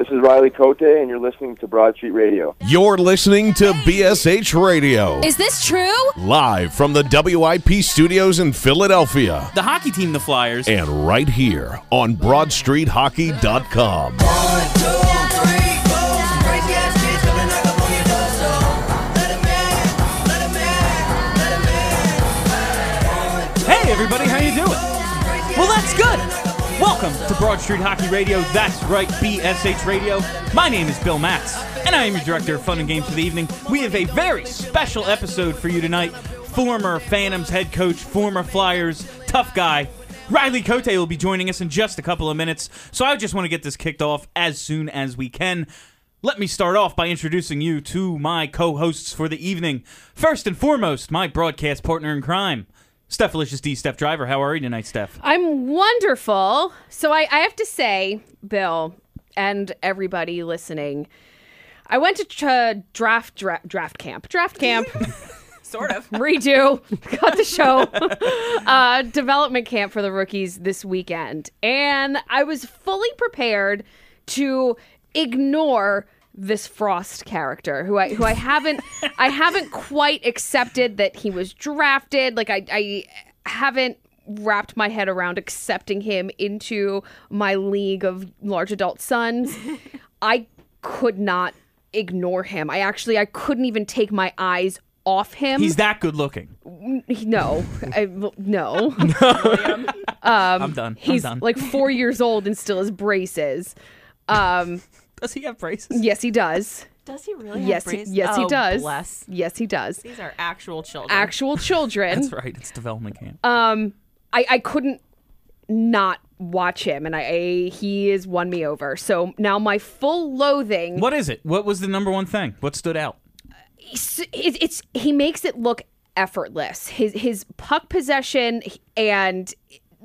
This is Riley Cote, and you're listening to Broad Street Radio. You're listening to BSH Radio. Is this true? Live from the WIP studios in Philadelphia. The hockey team, the Flyers. And right here on BroadStreetHockey.com. Hey, Welcome to Broad Street Hockey Radio. That's right, BSH Radio. My name is Bill Matz, and I am your director of fun and games for the evening. We have a very special episode for you tonight. Former Phantoms head coach, former Flyers, tough guy, Riley Cote will be joining us in just a couple of minutes, so I just want to get this kicked off as soon as we can. Let me start off by introducing you to my co hosts for the evening. First and foremost, my broadcast partner in crime, Steph Delicious D. Steph Driver. How are you tonight, Steph? I'm wonderful. So I, I have to say, Bill, and everybody listening, I went to tra- draft dra- draft camp. Draft camp. Sort of. redo got the show uh, development camp for the rookies this weekend and i was fully prepared to ignore this frost character who i who i haven't i haven't quite accepted that he was drafted like i i haven't wrapped my head around accepting him into my league of large adult sons i could not ignore him i actually i couldn't even take my eyes off him He's that good looking. no, I, no. I'm done. He's I'm done. like four years old and still has braces. Um, Does he have braces? yes, he does. Does he really Yes, have he, braces? yes, he Oh, Yes, Bless. Yes, he does. These are actual children. Actual children. That's right. It's development camp. Um, I I couldn't not watch him, and I, I he has won me over. So now my full loathing. what is it? What was the number one thing? What stood out? it's, it's he makes it look effortless. His his puck possession and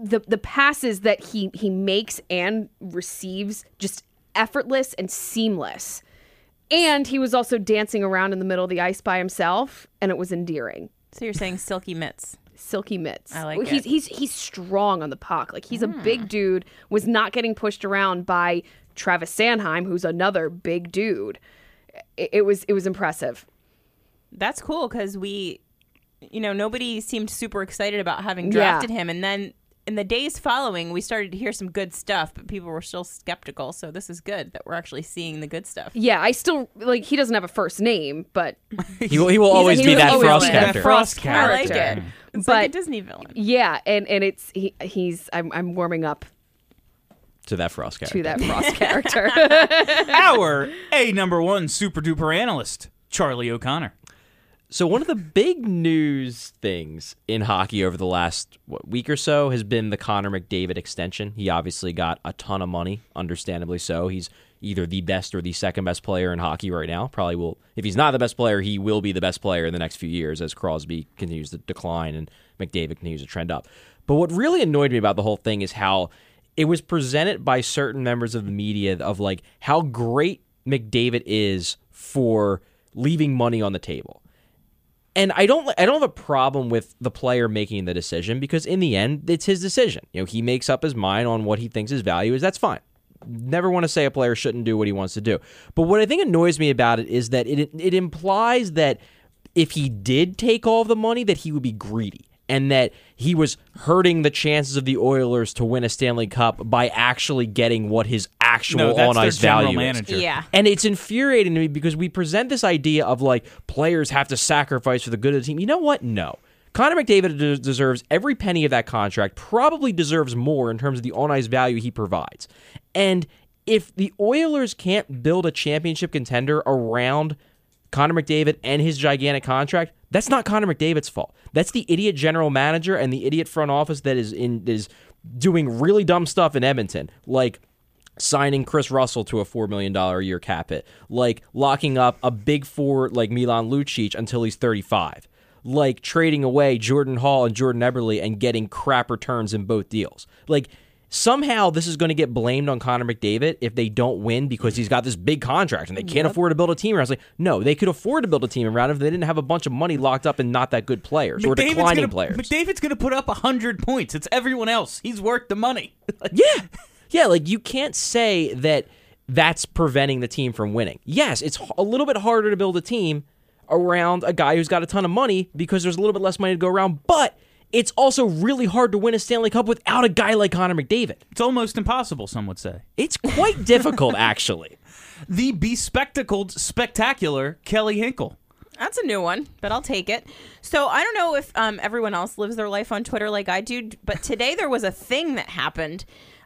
the the passes that he he makes and receives just effortless and seamless. And he was also dancing around in the middle of the ice by himself, and it was endearing. So you're saying silky mitts? Silky mitts. I like he's, it. Hmm. He's he's strong on the puck. Like he's a big dude. Was not getting pushed around by Travis Sanheim, who's another big dude. It, it was it was impressive. That's cool because we, you know, nobody seemed super excited about having Yeah. drafted him, and then in the days following, we started to hear some good stuff, but people were still skeptical. So this is good that we're actually seeing the good stuff. Yeah, I still like he doesn't have a first name, but He will, he will always he be that always Frost be that character. Frost I like character. it. It's But- like a Disney villain. yeah, and and it's he he's I'm I'm warming up to that Frost character. to that Frost character. Our A number one super duper analyst, Charlie O'Connor. So one of the big news things in hockey over the last what, week or so has been the Connor McDavid extension. He obviously got a ton of money, understandably so. He's either the best or the second best player in hockey right now. Probably will if he's not the best player, he will be the best player in the next few years as Crosby continues to decline and McDavid continues to trend up. But what really annoyed me about the whole thing is how it was presented by certain members of the media of like how great McDavid is for leaving money on the table. And I don't I don't have a problem with the player making the decision because in the end it's his decision. You know, he makes up his mind on what he thinks his value is. That's fine. Never want to say a player shouldn't do what he wants to do. But what I think annoys me about it is that it it implies that if he did take all the money that he would be greedy and that he was hurting the chances of the Oilers to win a Stanley Cup by actually getting what his actual No, on ice general value is. manager. Yeah. And it's infuriating to me because we present this idea of like players have to sacrifice for the good of the team. You know what? No. Connor McDavid de- deserves every penny of that contract, probably deserves more in terms of the on ice value he provides. And if the Oilers can't build a championship contender around Connor McDavid and his gigantic contract, that's not Connor McDavid's fault. That's the idiot general manager and the idiot front office that is in is doing really dumb stuff in Edmonton. Like signing Kris Russell to a $4 million a year cap hit, like locking up a big four like Milan Lucic until he's 35, like trading away Jordan Hall and Jordan Eberle and getting crap returns in both deals. Like, somehow this is going to get blamed on Connor McDavid if they don't win because he's got this big contract and they can't afford to build a team around. It's like, no, they could afford to build a team around if they didn't have a bunch of money locked up in not that good players or declining gonna, players. McDavid's going to put up 100 points. It's everyone else. He's worth the money. Yeah. Yeah, like you can't say that that's preventing the team from winning. Yes, it's a little bit harder to build a team around a guy who's got a ton of money because there's a little bit less money to go around, but it's also really hard to win a Stanley Cup without a guy like Connor McDavid. It's almost impossible, some would say. It's quite difficult, actually. The bespectacled, spectacular Kelly Hinkle. That's a new one, but I'll take it. So I don't know if um, everyone else lives their life on Twitter like I do, but today there was a thing that happened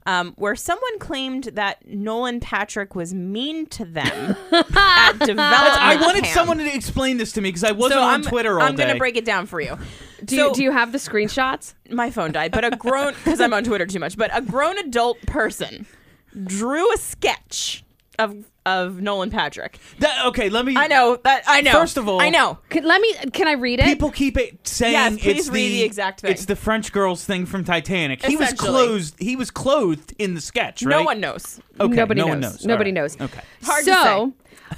um, where someone claimed that Nolan Patrick was mean to them at development. I wanted camp. someone to explain this to me because I wasn't So on I'm, Twitter all I'm day. gonna break it down for you. Do so you, do you have the screenshots? my phone died, but a grown because I'm on Twitter too much. But a grown adult person drew a sketch of of Nolan Patrick. That- okay, let me. I know that I know. First of all- I know. Can, let me. Can I read it? People keep it saying Yes, please it's read the, the exact thing. It's the French girls thing from Titanic. He was Essentially. clothed. He was clothed in the sketch, right? No one knows. Okay, Nobody no knows. one knows. Nobody All right. knows. Okay. Hard to so,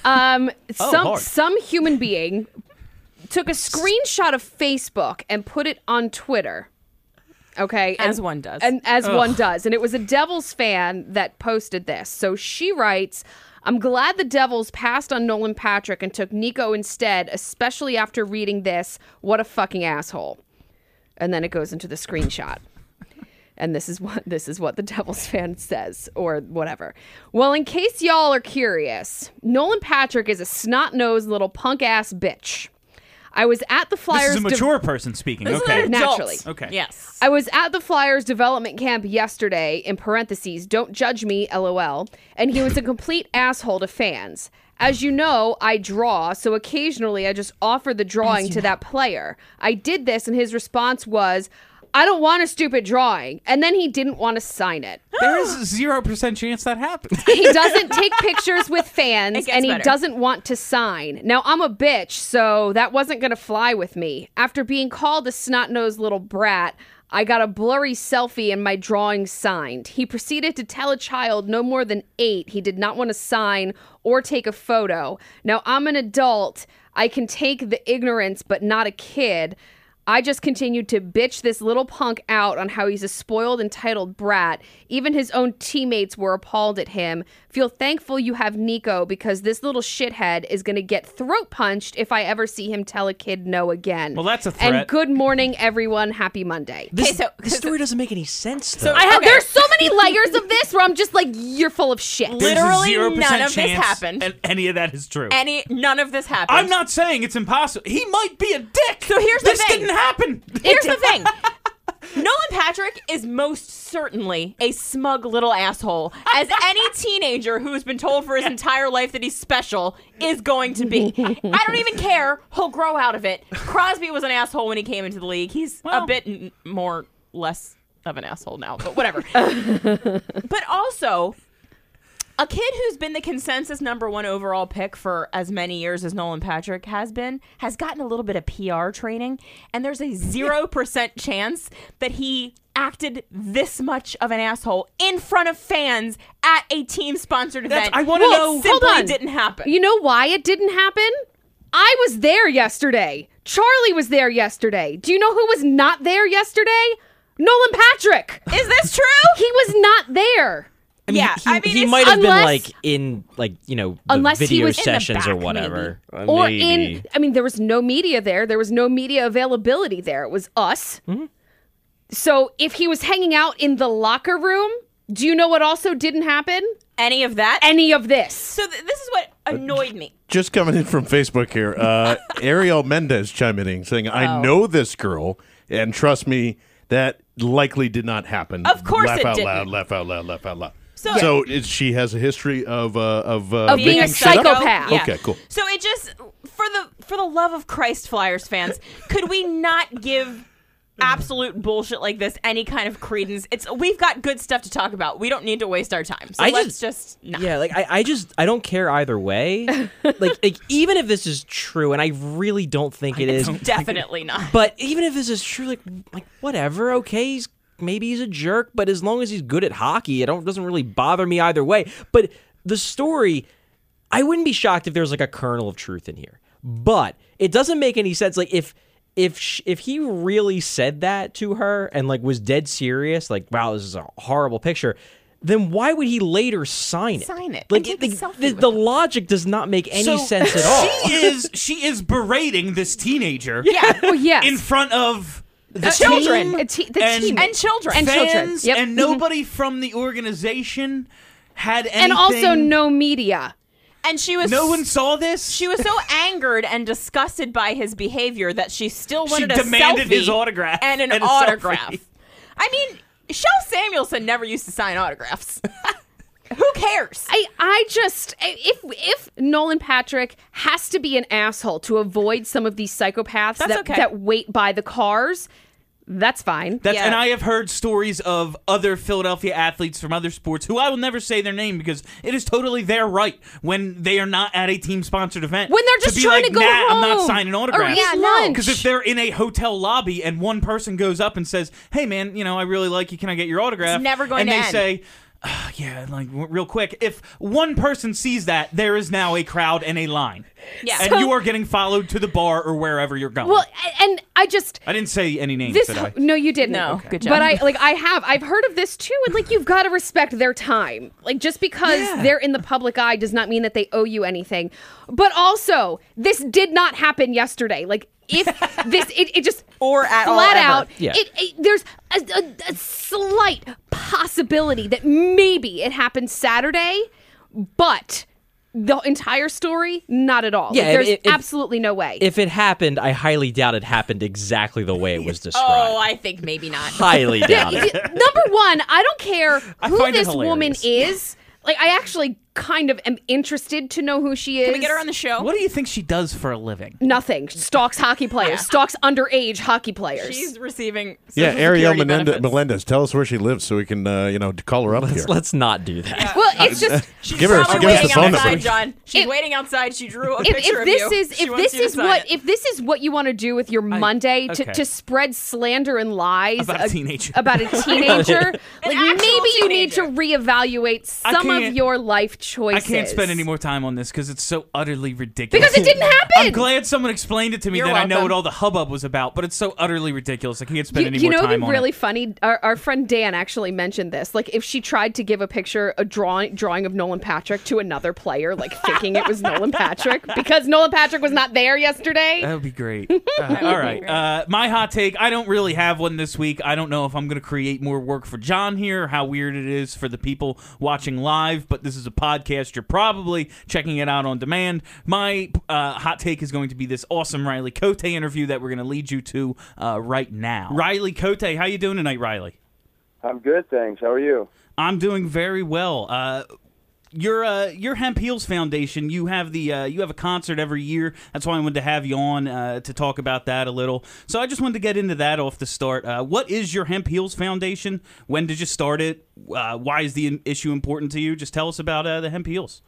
um, Oh, some hard. some human being took a screenshot of Facebook and put it on Twitter. Okay, As and- one does. and as Ugh. one does, and it was a Devils fan that posted this. So she writes. I'm glad the Devils passed on Nolan Patrick and took Nico instead, especially after reading this. What a fucking asshole. And then it goes into the screenshot. And this is what this is what the Devils fan says, or whatever. Well, in case y'all are curious, Nolan Patrick is a snot nosed little punk ass bitch. I was at the Flyers. This is a de- mature person speaking. This is okay. an adult. Naturally. Okay. Yes. I was at the Flyers development camp yesterday, in parentheses, don't judge me, lol, and he was a complete asshole to fans. As you know, I draw, so occasionally I just offer the drawing to that player. I did this, and his response was, I don't want a stupid drawing. And then he didn't want to sign it. There is a zero percent chance that happens. He doesn't take pictures with fans and he better. doesn't want to sign. Now, I'm a bitch, so that wasn't going to fly with me. After being called a snot nosed little brat, I got a blurry selfie and my drawing signed. He proceeded to tell a child no more than eight he did not want to sign or take a photo. Now, I'm an adult. I can take the ignorance, but not a kid. I just continued to bitch this little punk out on how he's a spoiled, entitled brat. Even his own teammates were appalled at him. Feel thankful you have Nico because this little shithead is going to get throat punched if I ever see him tell a kid no again. Well, that's a threat. And good morning, everyone. Happy Monday. This, so- this story doesn't make any sense, though. So- I have. Okay. There's so many layers of this where I'm just like, you're full of shit. There's Literally none of this happened. And any of that is true. Any none of this happened. I'm not saying it's impossible. He might be a dick. So here's the this thing. Didn't happen. Here's the thing. Nolan Patrick is most certainly a smug little asshole, as any teenager who's been told for his entire life that he's special is going to be. I don't even care. He'll grow out of it. Crosby was an asshole when he came into the league. He's Well- a bit n- more less of an asshole now, but whatever. but also, a kid who's been the consensus number one overall pick for as many years as Nolan Patrick has been has gotten a little bit of PR training, and there's a zero percent chance that he acted this much of an asshole in front of fans at a team sponsored event. I wanna It know- Simply Hold on. didn't happen. You know why it didn't happen? I was there yesterday. Charlie was there yesterday. Do you know who was not there yesterday? Nolan Patrick. Is this true? He was not there. I mean, yeah, he, I mean, he might have been like in like you know the Unless he video was in the sessions or whatever, Uh, or maybe. in I mean there was no media there. There was no media availability there. It was us. Mm-hmm. So if he was hanging out in the locker room, do you know what also didn't happen? Any of that? Any of this. so th- this is what annoyed me. Just coming in from Facebook here, uh, Ariel Mendez chiming in saying, Oh. "I know this girl, and trust me, that likely did not happen." Of course laugh it out didn't. loud, laugh out loud, laugh out loud. So- So, is, she has a history of uh, of uh, Of being a making shit psychopath. Yeah. Okay, cool. So it just for the for the love of Christ, Flyers fans, could we not give absolute bullshit like this any kind of credence. It's we've got good stuff to talk about. We don't need to waste our time. So I let's just- just, nah. Yeah, like I, I just I don't care either way. like like even if this is true, and I really don't think it is. definitely not. But even if this is true, like like whatever, okay, he's maybe he's a jerk, but as long as he's good at hockey, it don't doesn't really bother me either way. But the story, I wouldn't be shocked if there's like a kernel of truth in here. But it doesn't make any sense. Like if if sh- if he really said that to her and like was dead serious, like wow, this is a horrible picture. Then why would he later sign it? Sign it Like and the, the, the logic does not make any So, sense at all. She is she is berating this teenager yeah. Oh yes. in front of the children. team A te- the and, team. and children. And fans, children. Yep. and Mhm. nobody from the organization had anything. and also no media. And she was no one saw this. She was so angered and disgusted by his behavior that she still She wanted a demanded selfie his autograph and an and autograph. selfie. I mean, Kjell Samuelsson never used to sign autographs. Who cares? I, I just if if Nolan Patrick has to be an asshole to avoid some of these psychopaths That's that, okay. that wait by the cars, that's fine. That's, Yeah. And I have heard stories of other Philadelphia athletes from other sports who I will never say their name because it is totally their right when they are not at a team sponsored event. When they're just to be trying like, to go nah, I'm not signing or autographs. eat lunch. Because if they're in a hotel lobby and one person goes up and says, "Hey, man, you know, I really like you. Can I get your autograph?" It's never going and to they end. say, "Ah, "Yeah, like w- real quick." If one person sees that, there is now a crowd and a line. Yeah. and So- you are getting followed to the bar or wherever you're going. well, a- and I just I didn't say any names. this did I? no you didn't No, Okay. good job. but i like i have i've heard of this too and like you've got to respect their time like just because they're in the public eye does not mean that they owe you anything but also this did not happen yesterday like if this it, it just Or at all flat ever. out Yeah. it, it- there's a, a, a slight possibility that maybe it happened saturday but the entire story not at all Yeah, if- there's if- absolutely no way if it happened, I highly doubt it happened exactly the way it was oh, described. oh, I think maybe not. highly doubt it. number one, I don't care who this woman is. Like, I actually kind of am interested to know who she is. Can we get her on the show? What do you think she does for a living? Nothing. Stalks hockey players. Stalks underage hockey players. She's receiving. Yeah, Social Ariel Security Menendez, benefits. Melendez, tell us where she lives so we can, uh, you know, call her up here. Let's, let's not do that. well, it's just She's Give her- probably give us the waiting phone outside, number. John. She's If- waiting outside. She drew a if, picture if of this you. is She if wants this you to is sign what it. if this is what you want to do with your Monday to, okay. to spread slander and lies About a ag- teenager. about a teenager, like actual maybe you need to teenager. reevaluate some of can't- your life I can't spend any more time on this because it's so utterly ridiculous. because it didn't happen. I'm glad someone explained it to me You're that I know what all the hubbub was about, but it's so utterly ridiculous. I can't spend You, any you more know, time the on really it. funny. Our, our friend Dan actually mentioned this. Like, if she tried to give a picture, a drawing, drawing of Nolan Patrick to another player, like thinking it was Nolan Patrick, because Nolan Patrick was not there yesterday. That would be great. Uh, all right. Uh, my hot take I don't really have one this week. I don't know if I'm going to create more work for John here, or how weird it is for the people watching live, but this is a podcast. You're probably checking it out on demand. My uh, hot take is going to be this awesome Riley Cote interview that we're going to lead you to uh, right now. Riley Cote, how you doing tonight, Riley? I'm good, thanks. How are you? I'm doing very well. Uh, your uh, your Hemp Heals Foundation, you have the uh, you have a concert every year. That's why I wanted to have you on uh, to talk about that a little. So I just wanted to get into that off the start. Uh, what is your Hemp Heals Foundation? When did you start it? Uh, why is the issue important to you? Just tell us about uh, the Hemp Heals.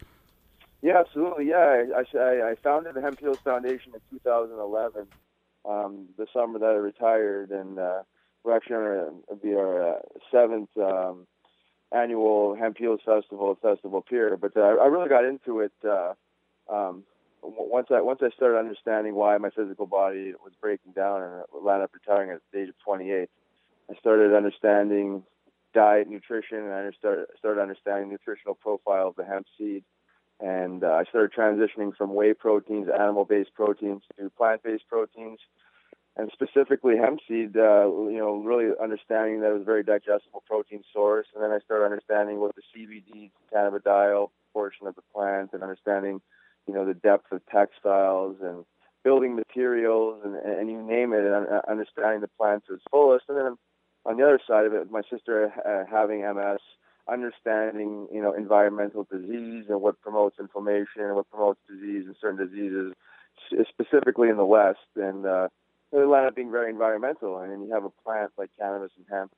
Yeah, absolutely. Yeah, I, I, I founded the Hemp Heals Foundation in 2011, um, the summer that I retired, and we're actually our, it'll be our seventh um, annual Hemp Heals Festival at Festival Pier. But uh, I really got into it uh, um, once I once I started understanding why my physical body was breaking down and I wound up retiring at the age of 28. I started understanding diet, nutrition, and I started started understanding nutritional profile of the hemp seed and uh, I started transitioning from whey proteins, animal-based proteins, to plant-based proteins, and specifically hemp seed. Uh, you know, really understanding that it was a very digestible protein source, and then I started understanding what the CBD cannabidiol portion of the plant, and understanding, you know, the depth of textiles and building materials, and, and you name it, and uh, understanding the plant to its fullest. And then on the other side of it, my sister uh, having MS understanding, you know, environmental disease and what promotes inflammation and what promotes disease and certain diseases, specifically in the West. And uh, it ended up being very environmental. And then you have a plant like cannabis and hemp,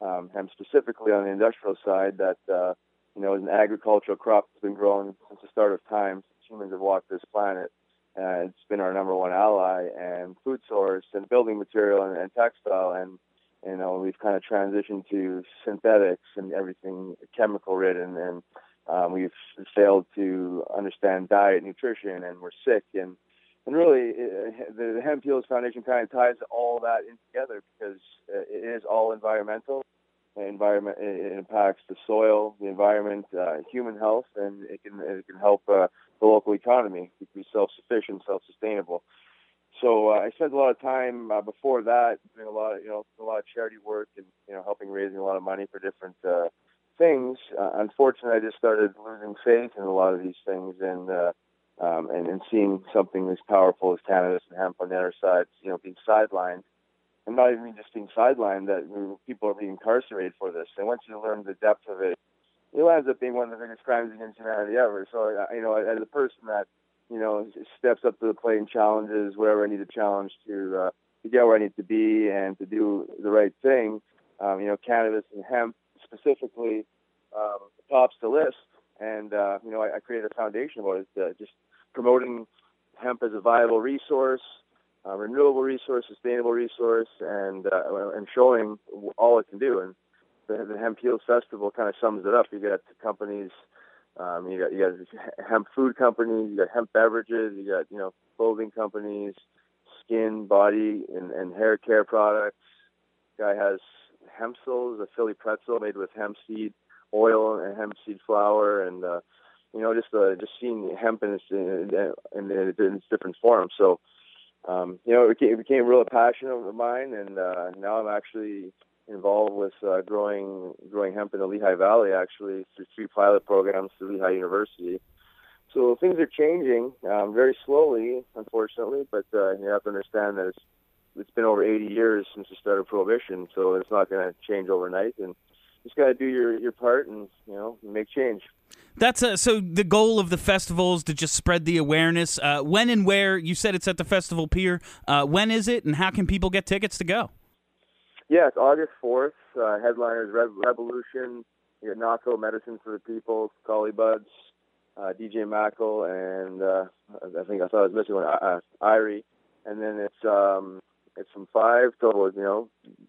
um, hemp specifically on the industrial side that uh, you know is an agricultural crop that's been growing since the start of time. Since humans have walked this planet. Uh, it's been our number one ally and food source and building material and, and textile and you know we've kind of transitioned to synthetics and everything chemical ridden and um, we've failed to understand diet nutrition and we're sick and and really it, the, hemp heals foundation kind of ties all that in together because uh, it is all environmental environment it impacts the soil the environment uh, human health and it can it can help uh, the local economy be self-sufficient self-sustainable so uh, I spent a lot of time uh, before that doing a lot of you know a lot of charity work and you know helping raising a lot of money for different uh, things. Uh, unfortunately, I just started losing faith in a lot of these things and uh, um, and, and seeing something as powerful as cannabis and hemp on the other side, you know, being sidelined. And not even just being sidelined, that people are being incarcerated for this. And once you learn the depth of it, it ends up being one of the biggest crimes against humanity ever. So, you know, as a person that you know, steps up to the plate and challenges wherever I need to challenge to uh, to get where I need to be and to do the right thing. Um, you know, cannabis and hemp specifically um, tops the list, and uh, you know, I, I created a foundation about it, uh, just promoting hemp as a viable resource, uh, renewable resource, sustainable resource, and uh, and showing all it can do. And the, the Hemp Heals Festival kind of sums it up. You got companies um, you got you got hemp food companies, you got hemp beverages, you got you know clothing companies, skin, body, and, and hair care products. Guy has Hempsels, a Philly pretzel made with hemp seed oil and hemp seed flour, and uh, you know just uh, just seeing hemp in its in, in, in, its different forms. So um, you know it became, it became a passion of mine, and uh, now I'm actually involved with uh, growing growing hemp in the Lehigh Valley, actually through three pilot programs through Lehigh University. So things are changing um, very slowly, unfortunately, but uh, you have to understand that it's it's been over 80 years since the start of prohibition, so it's not going to change overnight, and just got to do your your part and you know make change. That's a, so the goal of the festival is to just spread the awareness. Uh, when and where you said it's at the festival pier. Uh, when is it, and how can people get tickets to go? Yeah, it's August 4th. Uh, headliners Re- Rebelution, you got Nahko Medicine for the People, Collie Buddz, uh, DJ Mackle, and uh, I think I thought I was missing one, uh, Irie. And then it's um, it's from 5 till, you know,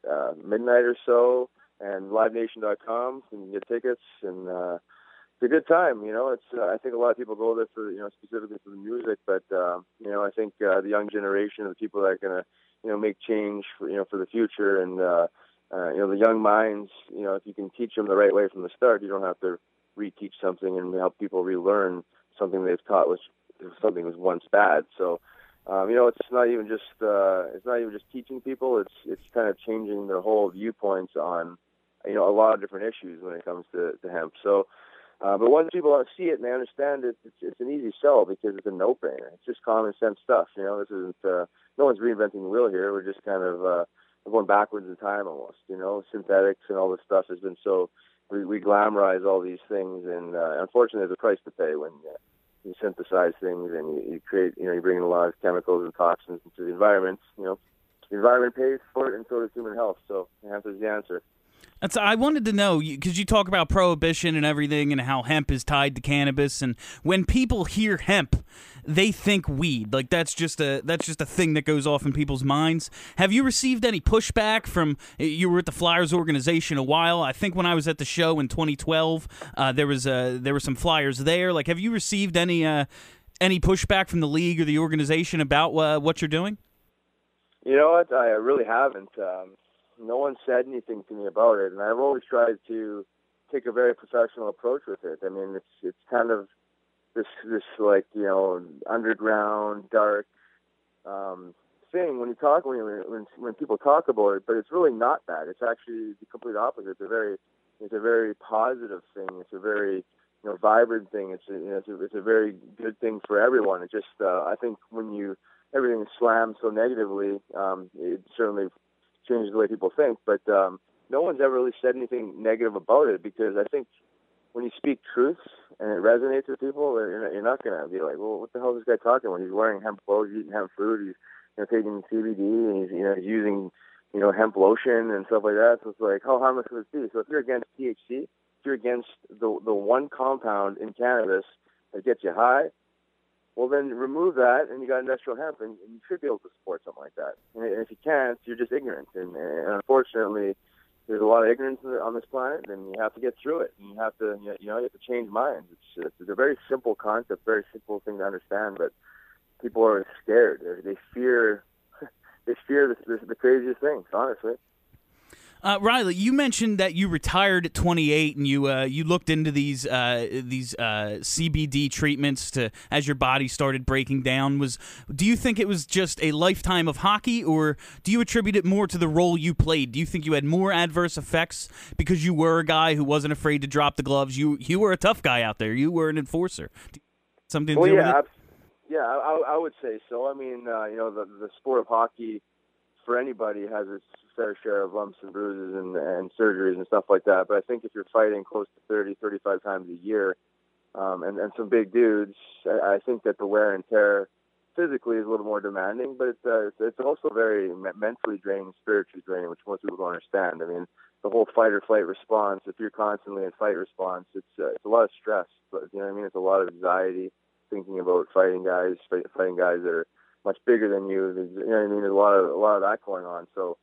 uh, midnight or so, and livenation.com. You get tickets, and uh, it's a good time. You know, it's uh, I think a lot of people go there for, you know, specifically for the music, but, uh, you know, I think uh, the young generation, the people that are to, you know make change for you know for the future and uh, uh, you know the young minds you know if you can teach them the right way from the start you don't have to reteach something and help people relearn something they've taught was something was once bad so um, you know it's not even just uh, it's not even just teaching people it's it's kind of changing their whole viewpoints on you know a lot of different issues when it comes to, to hemp so uh, but once people see it and they understand it, it's, it's an easy sell because it's a no-brainer. It's just common sense stuff. You know, this isn't uh, no one's reinventing the wheel here. We're just kind of uh, going backwards in time almost. You know, synthetics and all this stuff has been so we, we glamorize all these things, and uh, unfortunately, there's a price to pay when uh, you synthesize things and you, you create. You know, you bring in a lot of chemicals and toxins into the environment. You know, the environment pays for it, and so does human health. So, hemp is the answer. That's, I wanted to know because you talk about prohibition and everything, and how hemp is tied to cannabis. And when people hear hemp, they think weed. Like that's just a that's just a thing that goes off in people's minds. Have you received any pushback from? You were at the Flyers organization a while. I think when I was at the show in 2012, uh, there was uh, there were some flyers there. Like, have you received any uh, any pushback from the league or the organization about uh, what you're doing? You know what? I really haven't. Um, no one said anything to me about it, and I've always tried to take a very professional approach with it. I mean, it's it's kind of this this like you know underground dark um, thing when you talk when, you, when when people talk about it, but it's really not that. It's actually the complete opposite. It's a very it's a very positive thing. It's a very you know vibrant thing. It's a, you know, it's a, it's a very good thing for everyone. It just uh, I think when you everything is slammed so negatively, um, it certainly changes the way people think. But um, no one's ever really said anything negative about it because I think when you speak truth and it resonates with people, you're not, you're not going to be like, well, what the hell is this guy talking about? He's wearing hemp clothes, he's eating hemp food, he's you know, taking CBD and he's you know he's using you know hemp lotion and stuff like that. So it's like how harmless would it be? So if you're against THC, if you're against the the one compound in cannabis that gets you high, well then remove that and you got industrial hemp and, and you should be able to support something like that. And if you can't, you're just ignorant. And, and unfortunately, there's a lot of ignorance on this planet, and you have to get through it. And you have to, you know, you have to change minds. It's, it's a very simple concept, very simple thing to understand, but people are scared. They fear, they fear the, the, the craziest things. Honestly. Uh, Riley, you mentioned that you retired at 28 and you uh, you looked into these uh, these uh, CBD treatments to as your body started breaking down. Was do you think it was just a lifetime of hockey, or do you attribute it more to the role you played? Do you think you had more adverse effects because you were a guy who wasn't afraid to drop the gloves? You you were a tough guy out there. You were an enforcer. Something well, to yeah, yeah, I, I would say so. I mean, uh, you know, the the sport of hockey for anybody has its fair share of lumps and bruises and, and surgeries and stuff like that. But I think if you're fighting close to 30, 35 times a year, um, and, and some big dudes, I, I think that the wear and tear physically is a little more demanding, but it's, uh, it's also very mentally draining, spiritually draining, which most people don't understand. I mean, the whole fight or flight response, if you're constantly in fight response, it's, uh, it's a lot of stress, but you know what I mean? It's a lot of anxiety thinking about fighting guys, fighting guys that are much bigger than you. There's, you know what I mean? There's a lot of, a lot of that going on. So,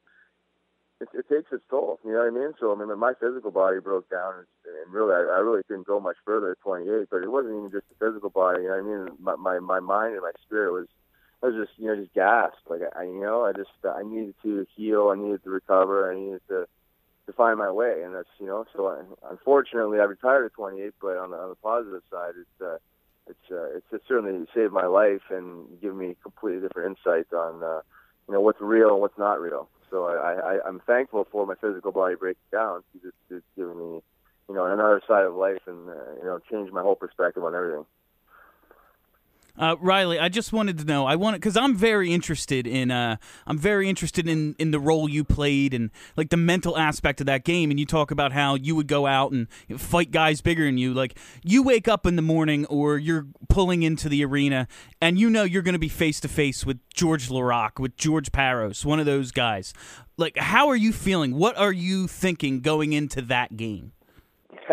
it, it takes its toll. You know what I mean? So I mean, my physical body broke down, and, and really, I, I really couldn't go much further at 28. But it wasn't even just the physical body. You know what I mean? My my, my mind and my spirit was. I was just, you know, just gasped. Like I, you know, I just, I needed to heal. I needed to recover. I needed to, to find my way. And that's, you know, so I, unfortunately, I retired at 28. But on the, on the positive side, it's, uh, it's, uh, it's, certainly saved my life and given me completely different insight on, uh, you know, what's real and what's not real. So I, I, I'm thankful for my physical body breaking down because it's, it's given me, you know, another side of life and, uh, you know, changed my whole perspective on everything. Uh, Riley, I just wanted to know. I want because I'm very interested in. Uh, I'm very interested in in the role you played and like the mental aspect of that game. And you talk about how you would go out and fight guys bigger than you. Like you wake up in the morning or you're pulling into the arena and you know you're going to be face to face with George Laraque, with George Parros, one of those guys. Like, how are you feeling? What are you thinking going into that game?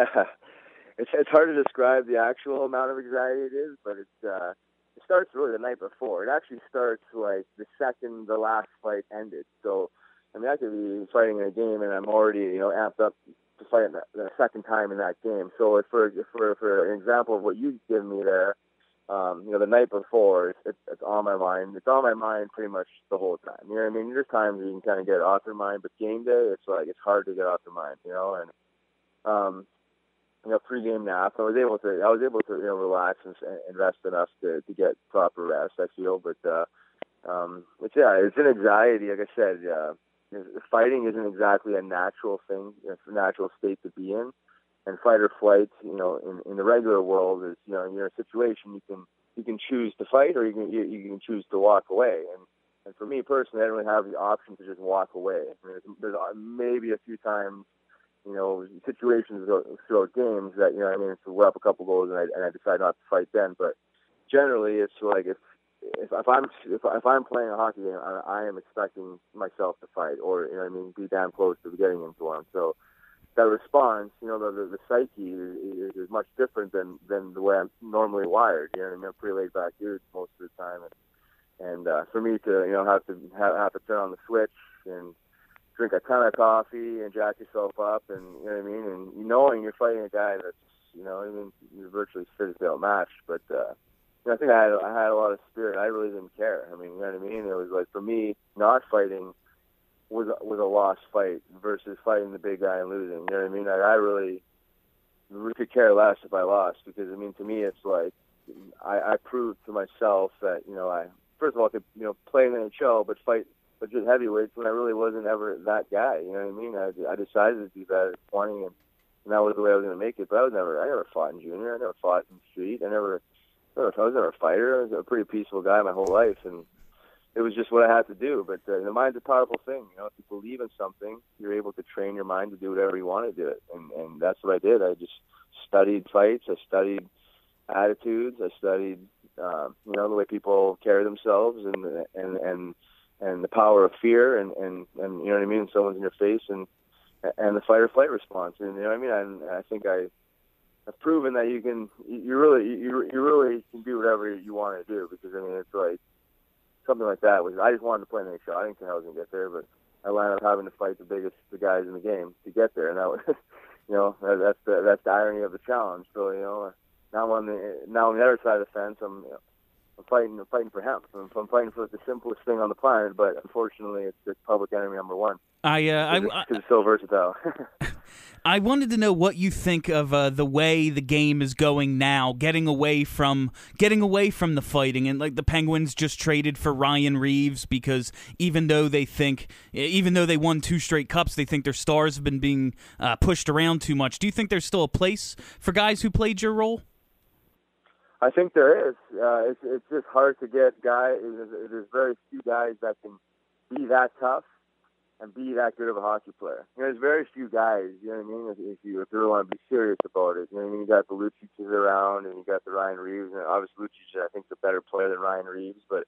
it's it's hard to describe the actual amount of anxiety it is, but it's. Uh, starts really the night before. It actually starts like the second the last fight ended. So, I mean, I could be fighting in a game and I'm already, you know, amped up to fight the, second time in that game. So, for for for an example of what you give me there, um, you know, the night before, it's, it's, it's on my mind. It's on my mind pretty much the whole time. You know what I mean? There's times you can kind of get off your mind, but game day, it's like it's hard to get off your mind. You know, and um, you know, pre-game nap. I was able to, I was able to, you know, relax and, and rest enough to, to get proper rest. I feel, but, uh, um, but yeah, it's an anxiety. Like I said, uh, fighting isn't exactly a natural thing, a natural state to be in. And fight or flight, you know, in, in the regular world is, you know, you're in a situation you can you can choose to fight or you can you, you can choose to walk away. And and for me personally, I don't really have the option to just walk away. I mean, there's, there's maybe a few times you know, situations throughout games that, you know, I mean, if we're up a couple goals and I, and I decide not to fight then. But generally, it's like if if, if I'm if, if I'm playing a hockey game, I, I am expecting myself to fight, or you know, I mean, be damn close to getting into one. So that response, you know, the the, the psyche is, is much different than than the way I'm normally wired. You know, I mean, I'm pretty laid back dude most of the time, and and uh, for me to you know have to have, have to turn on the switch and drink a ton of coffee and jack yourself up, and you know what I mean. And knowing you're fighting a guy that's you know, I mean, you're virtually physically outmatched, but uh, you know, I think I had I had a lot of spirit. I really didn't care. I mean, you know what I mean. It was like for me, not fighting was was a lost fight versus fighting the big guy and losing. You know what I mean? Like, I really we could care less if I lost because I mean, to me, it's like I, I proved to myself that you know I first of all could you know play in the NHL but fight but just heavyweights when I really wasn't ever that guy. You know what I mean? I, I decided to do that at 20, and, and that was the way I was going to make it. But I was never, I never fought in junior. I never fought in street. I never, I was never a fighter. I was a pretty peaceful guy my whole life, and it was just what I had to do. But uh, the mind's a powerful thing. You know, if you believe in something, you're able to train your mind to do whatever you want to do it, and and that's what I did. I just studied fights. I studied attitudes. I studied Uh, you know, the way people carry themselves and and and and the power of fear and and and you know what I mean. Someone's in your face and and the fight or flight response. And you know what I mean. And I think I have proven that you can. You really you you really can do whatever you want to do because I mean it's like something like that was I just wanted to play an NHL. I didn't think I was gonna get there, but I wound up having to fight the biggest the guys in the game to get there, and that was you know that's the that's the irony of the challenge. So you know now on the now on the other side of the fence, I'm I'm fighting I'm fighting for him. I'm, I'm fighting for the simplest thing on the planet, but unfortunately, it's, it's public enemy number one. I, uh, I, Because it's so versatile. I wanted to know what you think of uh, the way the game is going now, getting away from getting away from the fighting, and like the Penguins just traded for Ryan Reaves because even though they think, even though they won two straight cups, they think their stars have been being uh, pushed around too much. Do you think there's still a place for guys who played your role? I think there is. Uh, it's it's just hard to get guys. There's, very few guys that can be that tough and be that good of a hockey player. You know, there's very few guys. You know what I mean? If, you if you really want to be serious about it, you know what I mean. You got the Lucic around, and you got the Ryan Reaves, and obviously Lucic I think is a better player than Ryan Reaves, but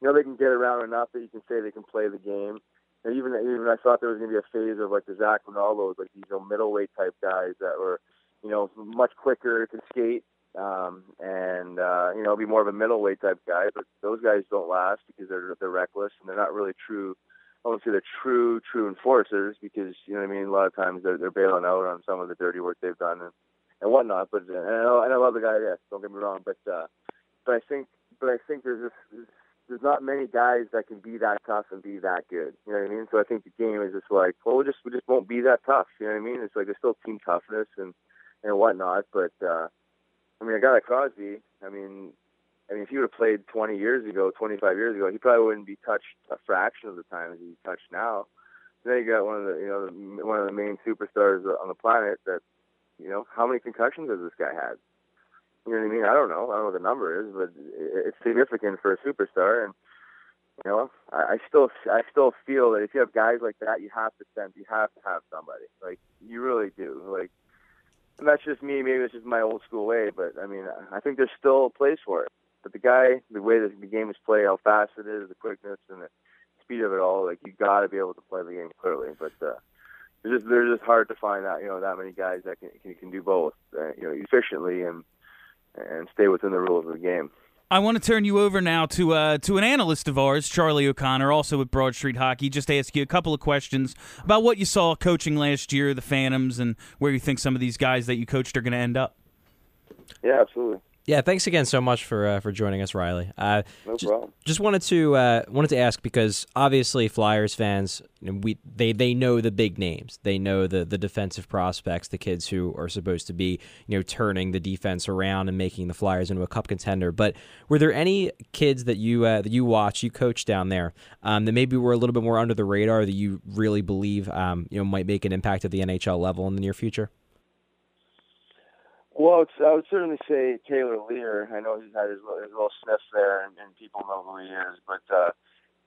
you know they can get around enough that you can say they can play the game. And even even I thought there was going to be a phase of like the Zac Rinaldo's, like these you know, middleweight type guys that were you know much quicker, could skate, um, and uh, you know, be more of a middleweight type guy. But those guys don't last because they're they're reckless and they're not really true. I won't say they're true true enforcers because you know what I mean. A lot of times they're they're bailing out on some of the dirty work they've done and, and whatnot. But and I, love the guy. Yes, don't get me wrong. But uh, but I think but I think there's just there's not many guys that can be that tough and be that good. You know what I mean? So I think the game is just like, well, we just we just won't be that tough. You know what I mean? It's like there's still team toughness and and whatnot, but uh, I mean, a guy like Crosby, I mean, I mean, if he would have played 20 years ago, 25 years ago, he probably wouldn't be touched a fraction of the time as he's touched now. And then you got one of the, you know, one of the main superstars on the planet. That, you know, how many concussions has this guy had? You know what I mean? I don't know. I don't know what the number is, but it's significant for a superstar. And you know, I, I still, I still feel that if you have guys like that, you have to send, you have to have somebody. Like you really do. Like and that's just me. Maybe this is my old school way, but I mean, I think there's still a place for it. But the guy, the way that the game is played, how fast it is, the quickness and the speed of it all, like you got to be able to play the game clearly. But uh, they're just they're just hard to find out, you know, that many guys that can can, can do both, uh, you know, efficiently and and stay within the rules of the game. I want to turn you over now to uh, to an analyst of ours, Charlie O'Connor, also with Broad Street Hockey. Just ask you a couple of questions about what you saw coaching last year, the Phantoms, and where you think some of these guys that you coached are going to end up. Yeah, absolutely. Yeah, thanks again so much for uh, for joining us, Riley. Uh, No just, problem. Just wanted to uh, wanted to ask because obviously Flyers fans, you know, we they they know the big names, they know the the defensive prospects, the kids who are supposed to be you know turning the defense around and making the Flyers into a cup contender. But were there any kids that you uh, that you watch, you coach down there, um, that maybe were a little bit more under the radar that you really believe um, you know might make an impact at the NHL level in the near future? Well, I would certainly say Taylor Leier. I know he's had his, his little sniff there, and, and people know who he is. But uh,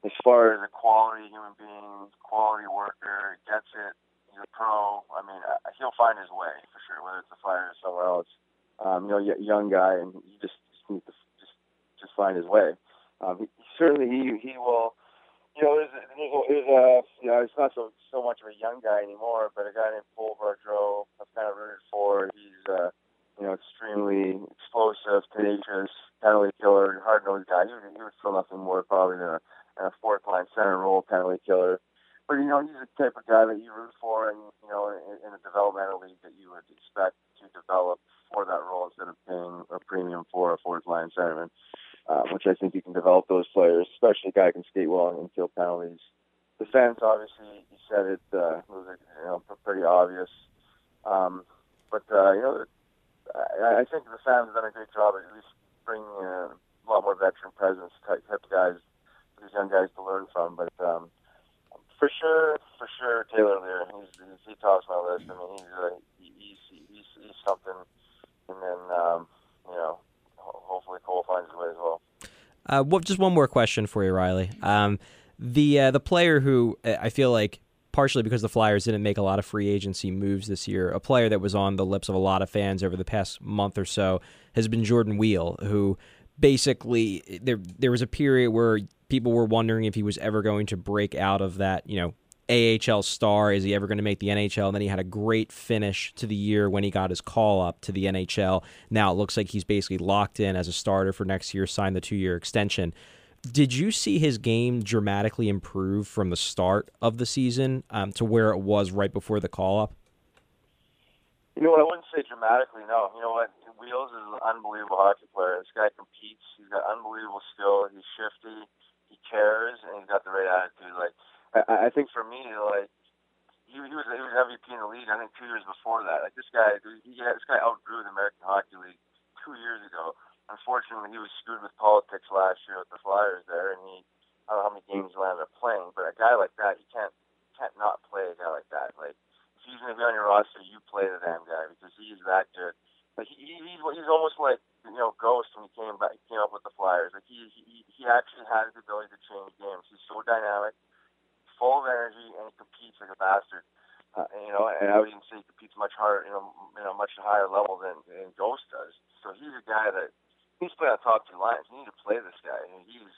as far as a quality human being, quality worker, gets it, he's a pro. I mean, uh, he'll find his way for sure, whether it's the Flyers or somewhere else. Um, you know, young guy, and he just, just needs to just just find his way. Um, he, certainly, he he will. You know, a- there's, a, there's a you know, it's not so so much of a young guy anymore, but a guy named Cole Bardreau, I've kind of rooted for. He's uh, you know, extremely explosive, tenacious, penalty killer, hard nosed guy. He would, he would feel nothing more probably than a, than a fourth line center role penalty killer. But you know, he's the type of guy that you root for, and you know, in, in a developmental league that you would expect to develop for that role instead of paying a premium for a fourth line centerman. Uh, which I think you can develop those players, especially a guy who can skate well and kill penalties. Defense, obviously, you said it uh, was you know pretty obvious. Um, but uh, you know, I, I think the have done a great job at least bringing a lot more veteran presence type, type guys, these young guys to learn from. But um, for sure, for sure, Taylor Leier, he's, he's he tops my list. I mean, he's uh, he's, he's he's something. And then um, you know, hopefully Cole finds his way as well. Uh, what, just one more question for you, Riley. Um, the uh, the player who uh, I feel like partially because the Flyers didn't make a lot of free agency moves this year, a player that was on the lips of a lot of fans over the past month or so has been Jordan Weal, who basically there there was a period where people were wondering if he was ever going to break out of that, you know, AHL star. Is he ever going to make the NHL? And then he had a great finish to the year when he got his call up to the NHL. Now it looks like he's basically locked in as a starter for next year, signed the two year extension. Did you see his game dramatically improve from the start of the season um, to where it was right before the call up? You know what? I wouldn't say dramatically. No. You know what? Wheels is an unbelievable hockey player. This guy competes. He's got unbelievable skill. He's shifty. He cares, and he's got the right attitude. Like I, I think for me, like he, he was he was MVP in the league. I think two years before that. Like this guy, he this guy outgrew the American Hockey League two years ago. Unfortunately, he was screwed with politics last year with the Flyers there, and he I don't know how many games he ended up playing. But a guy like that, he can't can't not play a guy like that. Like if he's going to be on your roster, you play the damn guy because he's that good. Like he, he's he's almost like you know Ghost when he came back came up with the Flyers. Like he he he actually has the ability to change games. He's so dynamic, full of energy, and he competes like a bastard. Uh, you know, and I would even say he competes much harder, you know, you know, much higher level than, than Ghost does. So he's a guy that he's playing on top two lines. You need to play this guy. And he's,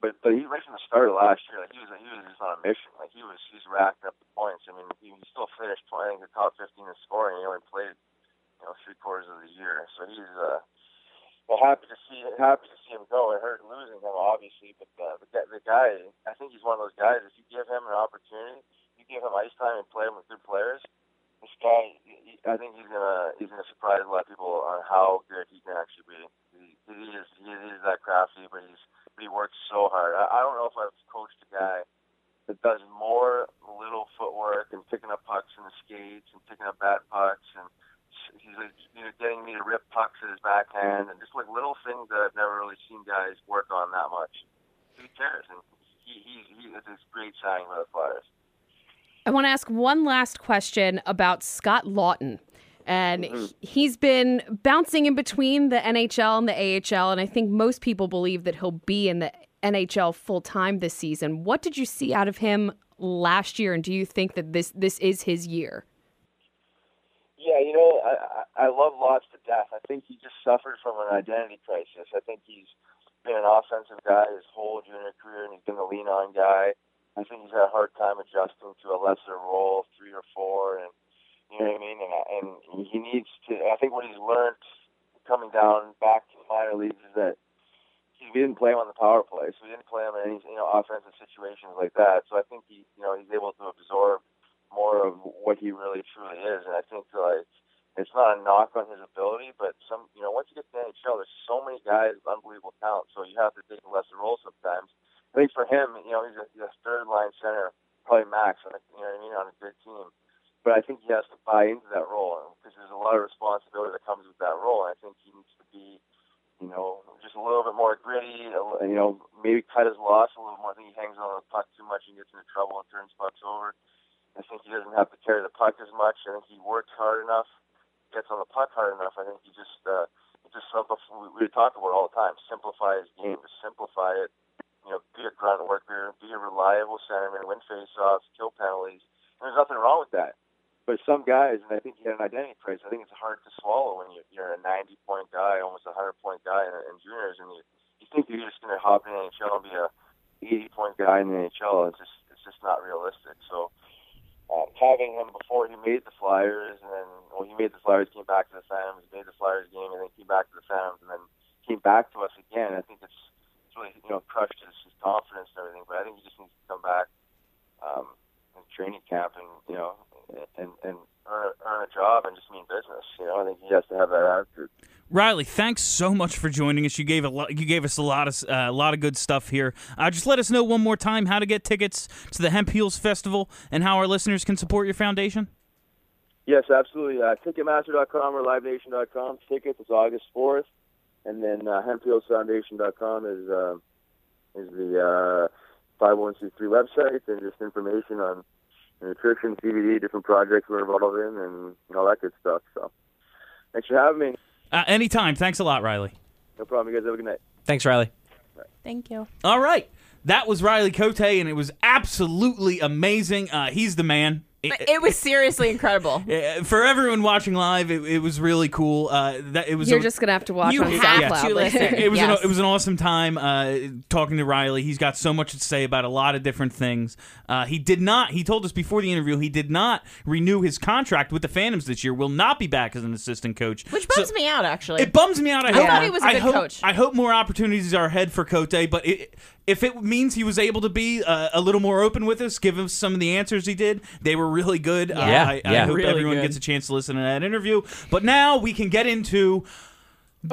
but but he right from the start of last year, like he was he was just on a mission. Like he was he's racked up the points. I mean, he, he still finished playing the top 15 in scoring. He only played you know three quarters of the year. So he's uh, well happy to see happy to see him go. It hurt losing him obviously, but uh, the, the guy, I think he's one of those guys. If you give him an opportunity, you give him ice time and play him with good players this guy, I think he's gonna he's gonna surprise a lot of people on how good he can actually be. He, he is he is that crafty, but he's but he works so hard. I, I don't know if I've coached a guy that does more little footwork and picking up pucks in the skates and picking up bad pucks and he's like you know getting me to rip pucks at his backhand and just like little things that I've never really seen guys work on that much. He cares and he he, he it's a great signing by the Flyers. I want to ask one last question about Scott Laughton. And Mm-hmm. he's been bouncing in between the NHL and the AHL. And I think most people believe that he'll be in the NHL full time this season. What did you see out of him last year? And do you think that this, this is his year? Yeah, you know, I I I love Lots to death. I think he just suffered from an identity crisis. I think he's been an offensive guy his whole junior career, and he's been a lean on guy. I think he's had a hard time adjusting to a lesser role, three or four, and you know what I mean. And and he needs to. I think what he's learned coming down back to minor leagues is that he didn't play him on the power play, so he didn't play him in any you know offensive situations like that. So I think he you know he's able to absorb more of what he really truly is, and I think like it's not a knock on his ability, but some you know once you get to the NHL, there's so many guys with unbelievable talent, so you have to take a lesser role sometimes. I think for him, you know, he's a, he's a third line center, probably max, on a, you know what I mean, on a good team. But I think he has to buy into that role because there's a lot of responsibility that comes with that role. And I think he needs to be, you know, just a little bit more gritty. You know, maybe cut his loss a little more. I think he hangs on the puck too much and gets into trouble and turns pucks over. I think he doesn't have to carry the puck as much. I think he works hard enough, gets on the puck hard enough. I think he just, uh, just simplify. We, talk about it all the time. Simplify his game. Simplify it you know, be a grunt worker, be a reliable centerman, win faceoffs, kill penalties. And there's nothing wrong with that. But some guys, and I think he had an identity crisis. I think it's hard to swallow when you're, a 90 point guy, almost a 100 point guy in, juniors, and you, you think you're just going to hop in the NHL and be a 80 point guy in the NHL. It's just it's just not realistic. So um, having him before he made the Flyers, and then when he made the Flyers, came back to the Phantoms, made the Flyers game, and then came back to the Phantoms, and then came back to us again. I think you know crushed his, his confidence and everything. But I think he just needs to come back um, in training camp and you know and and earn, earn a job and just mean business. You know, I think he has to have that attitude. Riley, thanks so much for joining us. You gave a lot, you gave us a lot of uh, a lot of good stuff here. Uh, just let us know one more time how to get tickets to the Hemp Heals Festival and how our listeners can support your foundation. Yes, absolutely. Uh, Ticketmaster.com or LiveNation.com. Tickets is August 4th. And then uh, HempHealsFoundation.com is, uh, is the uh, 501c3 website and just information on nutrition, CBD, different projects we're involved in, and, and all that good stuff. So thanks for having me. Uh, anytime. Thanks a lot, Riley. No problem. You guys have a good night. Thanks, Riley. Thank you. All right. That was Riley Cote, and it was absolutely amazing. Uh, he's the man. It was seriously incredible. For everyone watching live, it, it was really cool. Uh, that it was. You're a- just gonna have to watch You on have SoundCloud. to listen. it was Yes. an, it was an awesome time uh, talking to Riley. He's got so much to say about a lot of different things. Uh, he did not. He told us before the interview he did not renew his contract with the Phantoms this year. Will not be back as an assistant coach, Which So- bums me out, actually. It bums me out. I, hope, thought he was a I good hope, coach. I hope more opportunities are ahead for Cote, but it, if it means he was able to be uh, a little more open with us, give us some of the answers he did, they were really good. Uh, Yeah, I, I yeah. hope Really everyone good. gets a chance to listen to that interview. But now we can get into.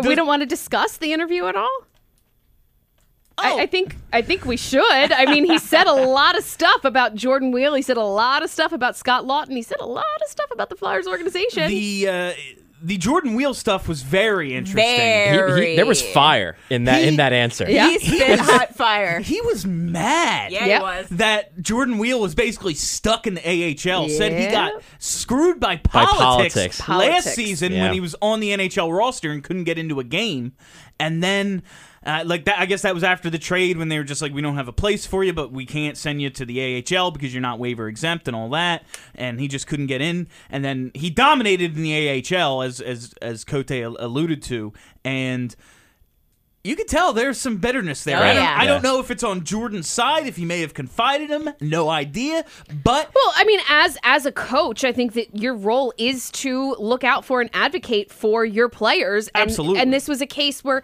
we don't want to discuss the interview at all. Oh. I, I think I think we should. I mean, he said a lot of stuff about Jordan Weal. He said a lot of stuff about Scott Laughton. He said a lot of stuff about the Flyers organization. the uh, the Jordan Weal stuff was very interesting. Very. He- he- there was fire in that He- in that answer. Yeah. He spit hot fire. He was mad. Yeah, Yep. he was. That Jordan Weal was basically stuck in the AHL. Said he Yeah. got screwed by politics, politics. last Politics. season Yeah. when he was on the NHL roster and couldn't get into a game. And then, uh, like that, I guess that was after the trade when they were just like, "We don't have a place for you, but we can't send you to the AHL because you're not waiver exempt and all that." And he just couldn't get in. And then he dominated in the AHL, as as as Cote alluded to, and. You could tell there's some bitterness there. Oh, I, don't, yeah. I don't know if it's on Jordan's side, if he may have confided him, no idea. But Well, I mean, as as a coach, I think that your role is to look out for and advocate for your players. And, Absolutely. And this was a case where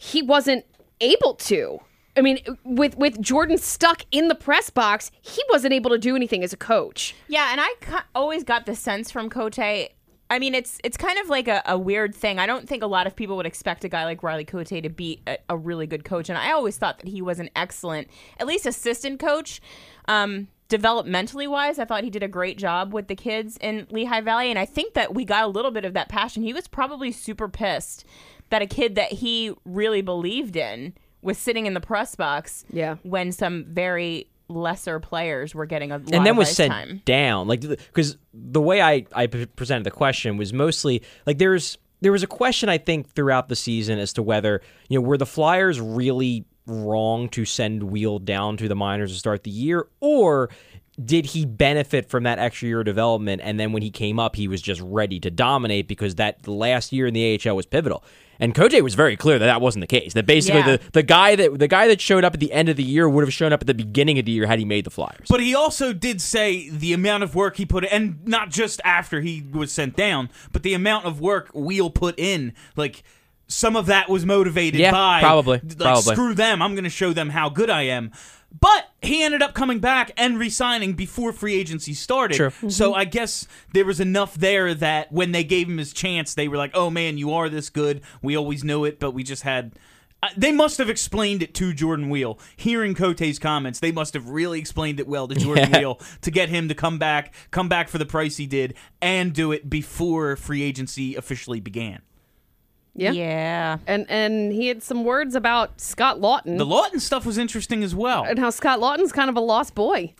he wasn't able to. I mean, with with Jordan stuck in the press box, he wasn't able to do anything as a coach. Yeah, and I ca- always got the sense from Cote. I mean, it's it's kind of like a, a weird thing. I don't think a lot of people would expect a guy like Riley Cote to be a, a really good coach, and I always thought that he was an excellent, at least assistant coach. Um, developmentally wise, I thought he did a great job with the kids in Lehigh Valley, and I think that we got a little bit of that passion. He was probably super pissed that a kid that he really believed in was sitting in the press box. Yeah. when some very lesser players were getting a lot and then of was sent time. down like because the way I, I presented the question was mostly like there's there was a question i think throughout the season as to whether you know were the flyers really wrong to send Weal down to the minors to start the year or did he benefit from that extra year of development and then when he came up he was just ready to dominate because that last year in the AHL was pivotal and Cote was very clear that that wasn't the case that basically Yeah. the, the guy that the guy that showed up at the end of the year would have shown up at the beginning of the year had he made the Flyers But he also did say the amount of work he put in, and not just after he was sent down, but the amount of work Weal put in. Like, some of that was motivated Yeah, by. probably, Like, probably. screw them. I'm going to show them how good I am. But he ended up coming back and re-signing before free agency started. True. So I guess there was enough there that when they gave him his chance, they were like, "Oh man, you are this good. We always knew it, but we just had." Uh, they must have explained it to Jordan Weal. Hearing Cote's comments, they must have really explained it well to Jordan Yeah. Weal to get him to come back, come back for the price he did, and do it before free agency officially began. Yeah. Yeah. And and he had some words about Scott Laughton The Laughton stuff was interesting as well. and how Scott Laughton's kind of a lost boy.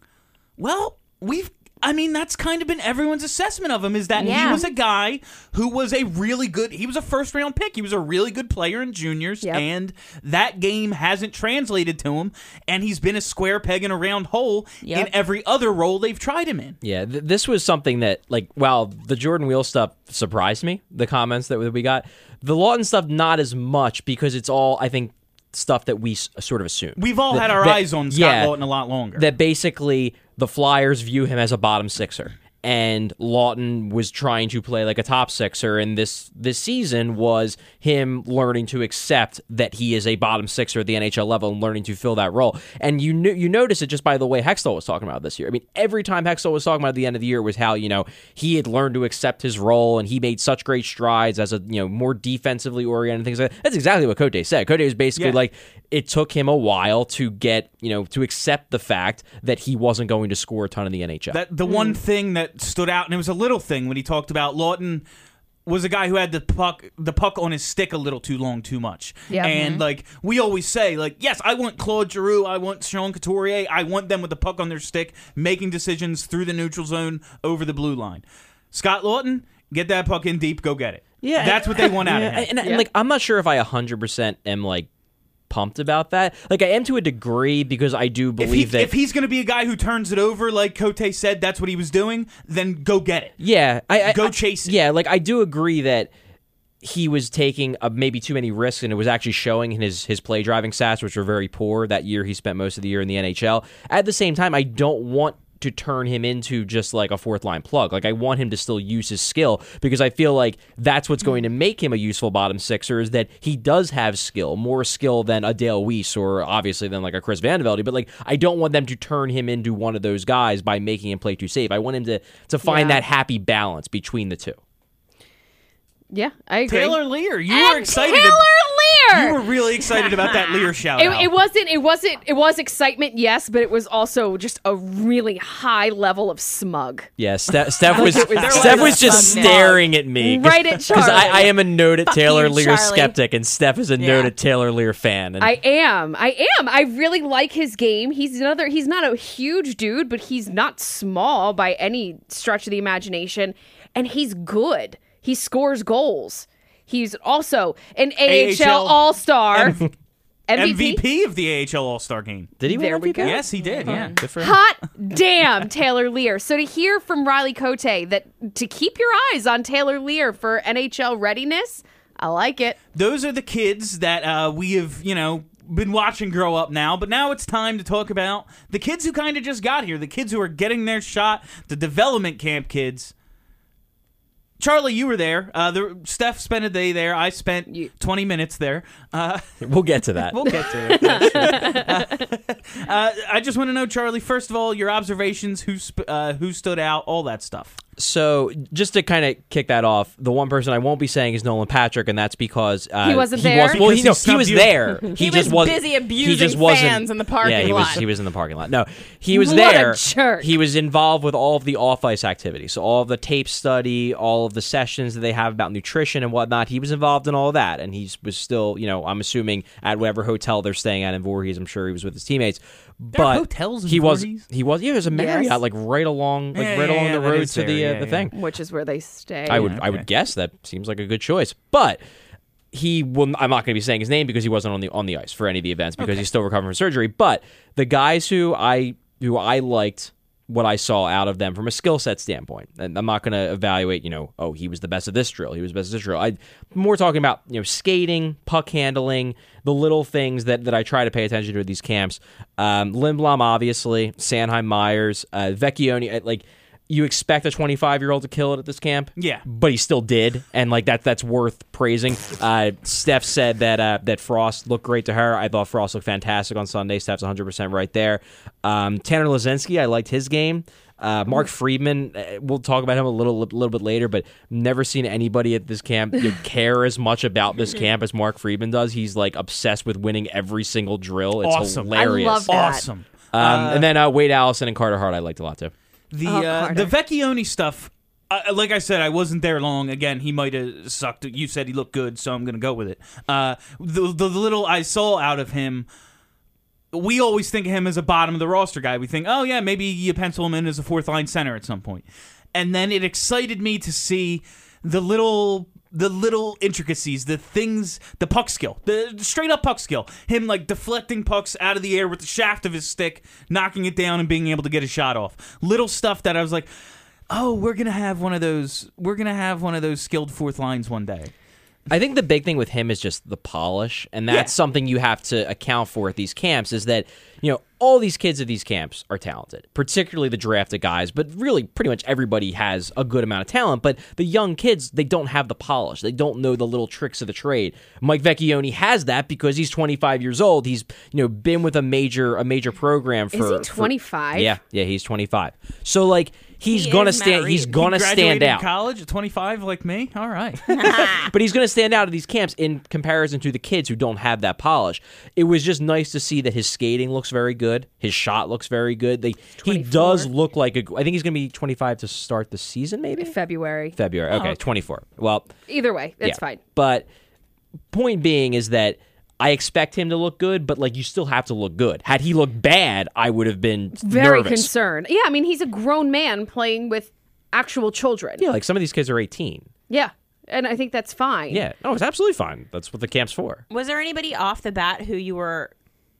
Well, we've. I mean, that's kind of been everyone's assessment of him is that he was a guy who was a really good. He was a first round pick. He was a really good player in juniors, Yep. and that game hasn't translated to him. And he's been a square peg in a round hole Yep. in every other role they've tried him in. Yeah, th- this was something that, like, while the Jordan Weal stuff surprised me, the comments that we got, the Laughton stuff not as much because it's all, I think, stuff that we s- sort of assume. We've all That- had our that- eyes on Scott yeah, Laughton a lot longer. That basically the Flyers view him as a bottom sixer. And Laughton was trying to play like a top sixer, and this this season was him learning to accept that he is a bottom sixer at the NHL level and learning to fill that role. And you knew you notice it just by the way Hextall was talking about this year. I mean, every time Hextall was talking about at the end of the year was how you know he had learned to accept his role and he made such great strides as a you know more defensively oriented things. Like that. That's exactly what Cote said. Cote was basically Yeah. like it took him a while to get you know to accept the fact that he wasn't going to score a ton in the NHL. That the one mm. thing that stood out, and it was a little thing when he talked about Laughton was a guy who had the puck the puck on his stick a little too long, too much. Yeah. And mm-hmm. like we always say, like yes, I want Claude Giroux, I want Sean Couturier, I want them with the puck on their stick, making decisions through the neutral zone over the blue line. Scott Laughton, get that puck in deep, go get it. Yeah, that's what they want out Yeah, of him. And, and, Yeah. like I'm not sure if I 100% am like pumped about that. Like I am to a degree because I do If, he, believe that if he's going to be a guy who turns it over, like Cote said, that's what he was doing. Then go get it. Yeah, I, I Go I- chase it. Yeah, like I do agree that he was taking uh, maybe too many risks, and it was actually showing in his his play driving stats, which were very poor that year. He spent most of the year in the NHL. At the same time, I don't want to turn him into just like a fourth line plug. Like I want him to still use his skill because I feel like that's what's going to make him a useful bottom sixer is that he does have skill, more skill than a Dale Weise or obviously than like a Chris Vandevelde. But like I don't want them to turn him into one of those guys by making him play too safe. I want him to to find Yeah. that happy balance between the two. Yeah, I agree. Taylor Leier, you And were excited. Taylor Leier. you were really excited about that Leier shout It, out. it wasn't. It wasn't. It was excitement, yes, but it was also just a really high level of smug. Yeah, Steph, Steph was was Steph was just smug. staring at me, Right at because I, Charlie. I am a noted Taylor you, Leier Charlie. skeptic, and Steph is a Yeah. noted Taylor Leier fan. And I am. I am. I really like his game. He's another. He's not a huge dude, but he's not small by any stretch of the imagination, and he's good. He scores goals. He's also an AHL, AHL All Star. M- MVP. MVP of the AHL All Star game. did he win There we MVP? go. Yes, he did. Yeah. Good for him. Hot damn, Taylor Leier. So to hear from Riley Cote that to keep your eyes on Taylor Leier for NHL readiness, I like it. Those are the kids that uh, we have, you know, been watching grow up now. But now it's time to talk about the kids who kind of just got here, the kids who are getting their shot, the development camp kids. Charlie, you were there. Uh, the, Steph spent a day there. I spent 20 minutes there. Uh, We'll get to that. We'll get to it. Uh, uh, I just want to know, Charlie. First of all, your observations, who sp- uh, who stood out, all that stuff. So just to kind of kick that off, the one person I won't be saying is Nolan Patrick, and that's because uh, He wasn't there? Was, well, he, no, he he was you. there. He, He just was wasn't- busy he abusing just wasn't- fans in the parking lot. yeah, he lot. was. He was in the parking lot. No, he was What a there. jerk. He was involved with all of the off ice activities, so all of the tape study, all of the sessions that they have about nutrition and whatnot. He was involved in all of that, and he was still, you know, I'm assuming at whatever hotel they're staying at in Voorhees. I'm sure he was with his teammates. There are but hotels in he was Voorhees? he was yeah, there's a Marriott Yes. like right along like Yeah, right yeah, along yeah, the road is to the uh, yeah, the yeah. thing. Which is where they stay. I would Yeah, I would guess that seems like a good choice, but he will. I'm not going to be saying his name because he wasn't on the on the ice for any of the events because he's still recovering from surgery. But the guys who I who I liked what I saw out of them from a skill set standpoint, and I'm not going to evaluate. You know, oh, he was the best of this drill. He was the best of this drill. I'm more talking about you know skating, puck handling, the little things that that I try to pay attention to at these camps. Um, obviously, Sanheim, Myers, uh, Vecchione, uh, like. You expect a 25 year old to kill it at this camp, Yeah. but he still did, and like that that's worth praising. Uh, Steph said that uh, that Frost looked great to her. I thought Frost looked fantastic on Sunday. Steph's 100 percent right there. Um, Tanner Laczynski, I liked his game. Uh, Mark Friedman, uh, we'll talk about him a little little bit later, but never seen anybody at this camp care as much about this camp as Mark Friedman does. He's like obsessed with winning every single drill. It's Awesome. I hilarious. love that. Awesome. Um, and then uh, Wade Allison and Carter Hart, I liked a lot too. The Oh, uh, the Vecchione stuff. Uh, like I said, I wasn't there long. Again, he might have sucked. You said he looked good, so I'm going to go with it. Uh, the the little I saw out of him, we always think of him as a bottom of the roster guy. We think, oh yeah, maybe you pencil him in as a fourth line center at some point. And then it excited me to see the little the little intricacies, the things, the puck skill, the straight up puck skill. Him like deflecting pucks out of the air with the shaft of his stick, knocking it down and being able to get a shot off. Little stuff that I was like, "Oh, we're to have one of those we're to have one of those skilled fourth lines one day." I think the big thing with him is just the polish, and that's Yeah. something you have to account for at these camps. Is that you know all these kids at these camps are talented, particularly the drafted guys, but really pretty much everybody has a good amount of talent. But the young kids, they don't have the polish. They don't know the little tricks of the trade. Mike Vecchione has that because he's 25 years old. He's you know been with a major a major program for Is he for- 25? yeah, yeah, he's 25. So like he's He gonna stand. He's gonna Graduated stand out. college at 25 like me. All right. but he's going to stand out at these camps in comparison to the kids who don't have that polish. It was just nice to see that his skating looks very good. His shot looks very good. They, he does look like a. I think he's going to be 25 to start the season, maybe February. February. Okay, 24. Well, Either way, it's yeah. fine. But point being is that. I expect him to look good, but like you still have to look good. Had he looked bad, I would have been Very nervous. concerned. Yeah, I mean, he's a grown man playing with actual children. Yeah, like some of these kids are 18. Yeah. and I think that's fine. Yeah, no, it's absolutely fine. That's what the camp's for. Was there anybody off the bat who you were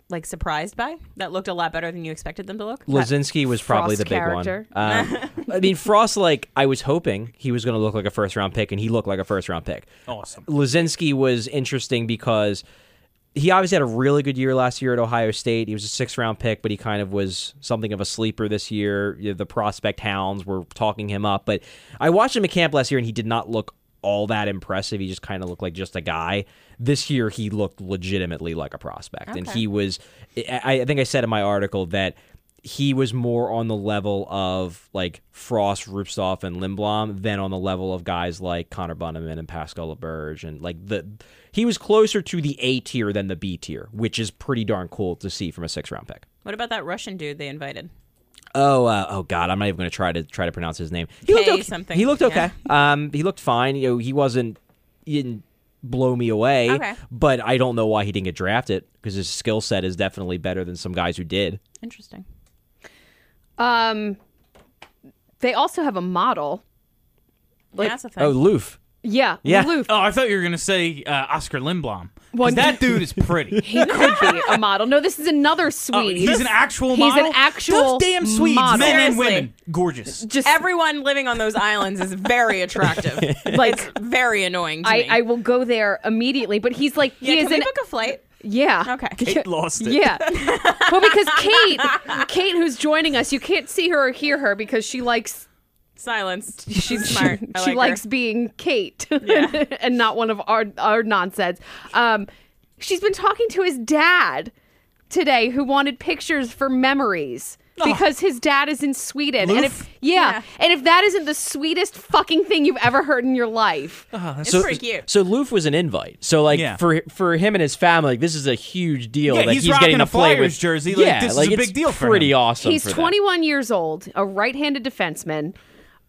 like surprised by that looked a lot better than you expected them to look? Laczynski was probably Frost the big character. one. Um, I mean, Frost, like, I was hoping he was going to look like a first round pick, and he looked like a first round pick. Awesome. Laczynski was interesting because he obviously had a really good year last year at Ohio State. He was a six round pick, but he kind of was something of a sleeper this year. You know, the prospect hounds were talking him up. But I watched him at camp last year, and he did not look all that impressive. He just kind of looked like just a guy. This year, he looked legitimately like a prospect. And he was, I, I think I said in my article that he was more on the level of like Frost, Rubtsov, and Lindblom than on the level of guys like Connor Bunnaman and Pascal Laberge. And like the, he was closer to the A tier than the B tier, which is pretty darn cool to see from a six round pick. What about that Russian dude they invited? Oh, uh, oh God! I'm not even going to try to try to pronounce his name. He looked K okay. something, He looked okay. yeah. Um, he looked fine. You know, he wasn't. He didn't blow me away. Okay. But I don't know why he didn't get drafted because his skill set is definitely better than some guys who did. Interesting. Um, they also have a model. Yeah, that's a thing. Oh, Loof. Yeah, Yeah. Loof. Oh, I thought you were gonna say uh, Oskar Lindblom. 'Cause One- that dude is pretty. He could be a model. No, this is another Oh, Swede. he's an actual He's model. an actual Those damn Swedes, model. men and Seriously. women, gorgeous. just Everyone living on those islands is very attractive. like it's very annoying to I, me. I will go there immediately. But he's like yeah, he can is we an book a flight? Yeah. Okay. Kate lost it. Yeah. well, because Kate, Kate, who's joining us, you can't see her or hear her because she likes Silence. She's smart. I she like likes her. being Kate Yeah. and not one of our our nonsense. Um, she's been talking to his dad today, who wanted pictures for memories. Because his dad is in Sweden, and if yeah, Yeah. and if that isn't the sweetest fucking thing you've ever heard in your life, It's so, pretty cute. So Loof was an invite. So like Yeah. for for him and his family, like, this is a huge deal Yeah, that he's he's, rocking getting a to play Flyers with jersey. Like, yeah, this is like a it's big deal for pretty him. awesome. He's for them. 21 years old, a right-handed defenseman,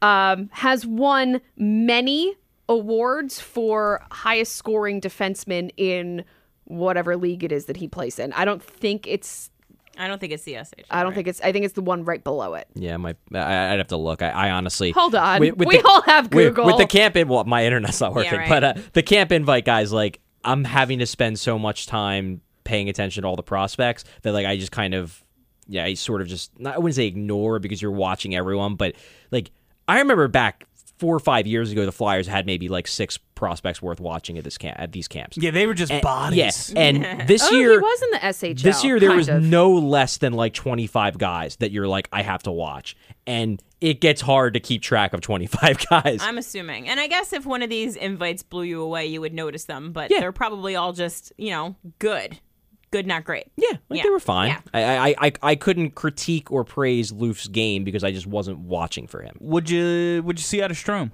um, has won many awards for highest scoring defenseman in whatever league it is that he plays in. I don't think it's. I don't think it's the SH. I don't think it's. I think it's the one right below it. Yeah, my I, I'd have to look. I, I honestly Hold on. With, with We the- all have Google. With, the camp in, well, my internet's not working, right. but uh, the camp invite guys, like I'm having to spend so much time paying attention to all the prospects that like I just kind of yeah, I sort of just not, I wouldn't say ignore because you're watching everyone, but like I remember back four or five years ago, the Flyers had maybe like six prospects worth watching at this camp at these camps. Yeah, they were just And- bodies. Yeah, and oh, this oh, year he was in the SHL. this year there was of. no less than like 25 guys that you're like I have to watch. And it gets hard to keep track of 25 guys. I'm assuming. And I guess if one of these invites blew you away, you would notice them, but Yeah. they're probably all just, you know, good. Good, not great. yeah, like Yeah. they were fine. Yeah. I, I I I couldn't critique or praise Loof's game because I just wasn't watching for him. would you would you see out of Strome?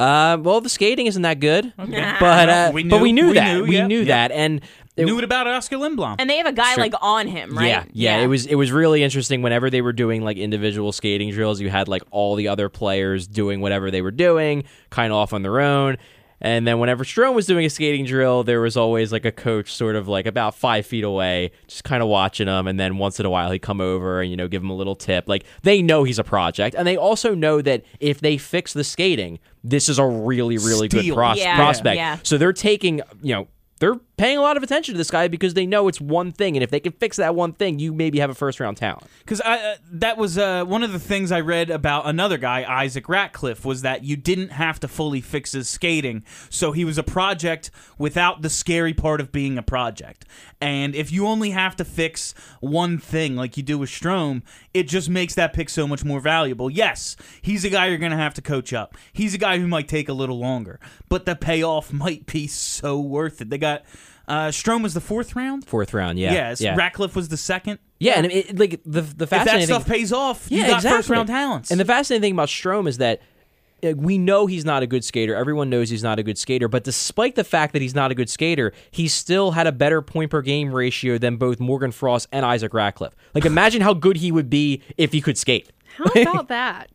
Uh, well, the skating isn't that good, Okay. but uh, We but we knew- knew we that knew, we yeah, knew yeah. that, and it- Knew it about Oskar Lindblom. And they have a guy Sure. like on him, right? Yeah, yeah, It was it was really interesting. Whenever they were doing like individual skating drills, you had like all the other players doing whatever they were doing, kind of off on their own. And then whenever Strome was doing a skating drill, there was always like a coach sort of like about five feet away, just kind of watching him. And then once in a while, he'd come over and you know give him a little tip. Like they know he's a project, and they also know that if they fix the skating, this is a really really good pros- Yeah, prospect. yeah. So they're taking you know they're paying a lot of attention to this guy because they know it's one thing, and if they can fix that one thing, you maybe have a first round talent. Because uh, that was uh, one of the things I read about another guy, Isaac Ratcliffe, was that you didn't have to fully fix his skating, so he was a project without the scary part of being a project. And if you only have to fix one thing, like you do with Strome, it just makes that pick so much more valuable. Yes, he's a guy you're going to have to coach up. He's a guy who might take a little longer, but the payoff might be so worth it. They got uh, Strome was the fourth round. Fourth round, yeah, Yes, yeah, Ratcliffe was the second. yeah. And it, like the the If that fascinating stuff thing, pays off, you yeah, got exactly. first round talents. And the fascinating thing about Strome is that. uh, We know he's not a good skater. Everyone knows he's not a good skater. But despite the fact that he's not a good skater, he still had a better point per game ratio than both Morgan Frost and Isaac Ratcliffe. Like, imagine how good he would be if he could skate. How about that?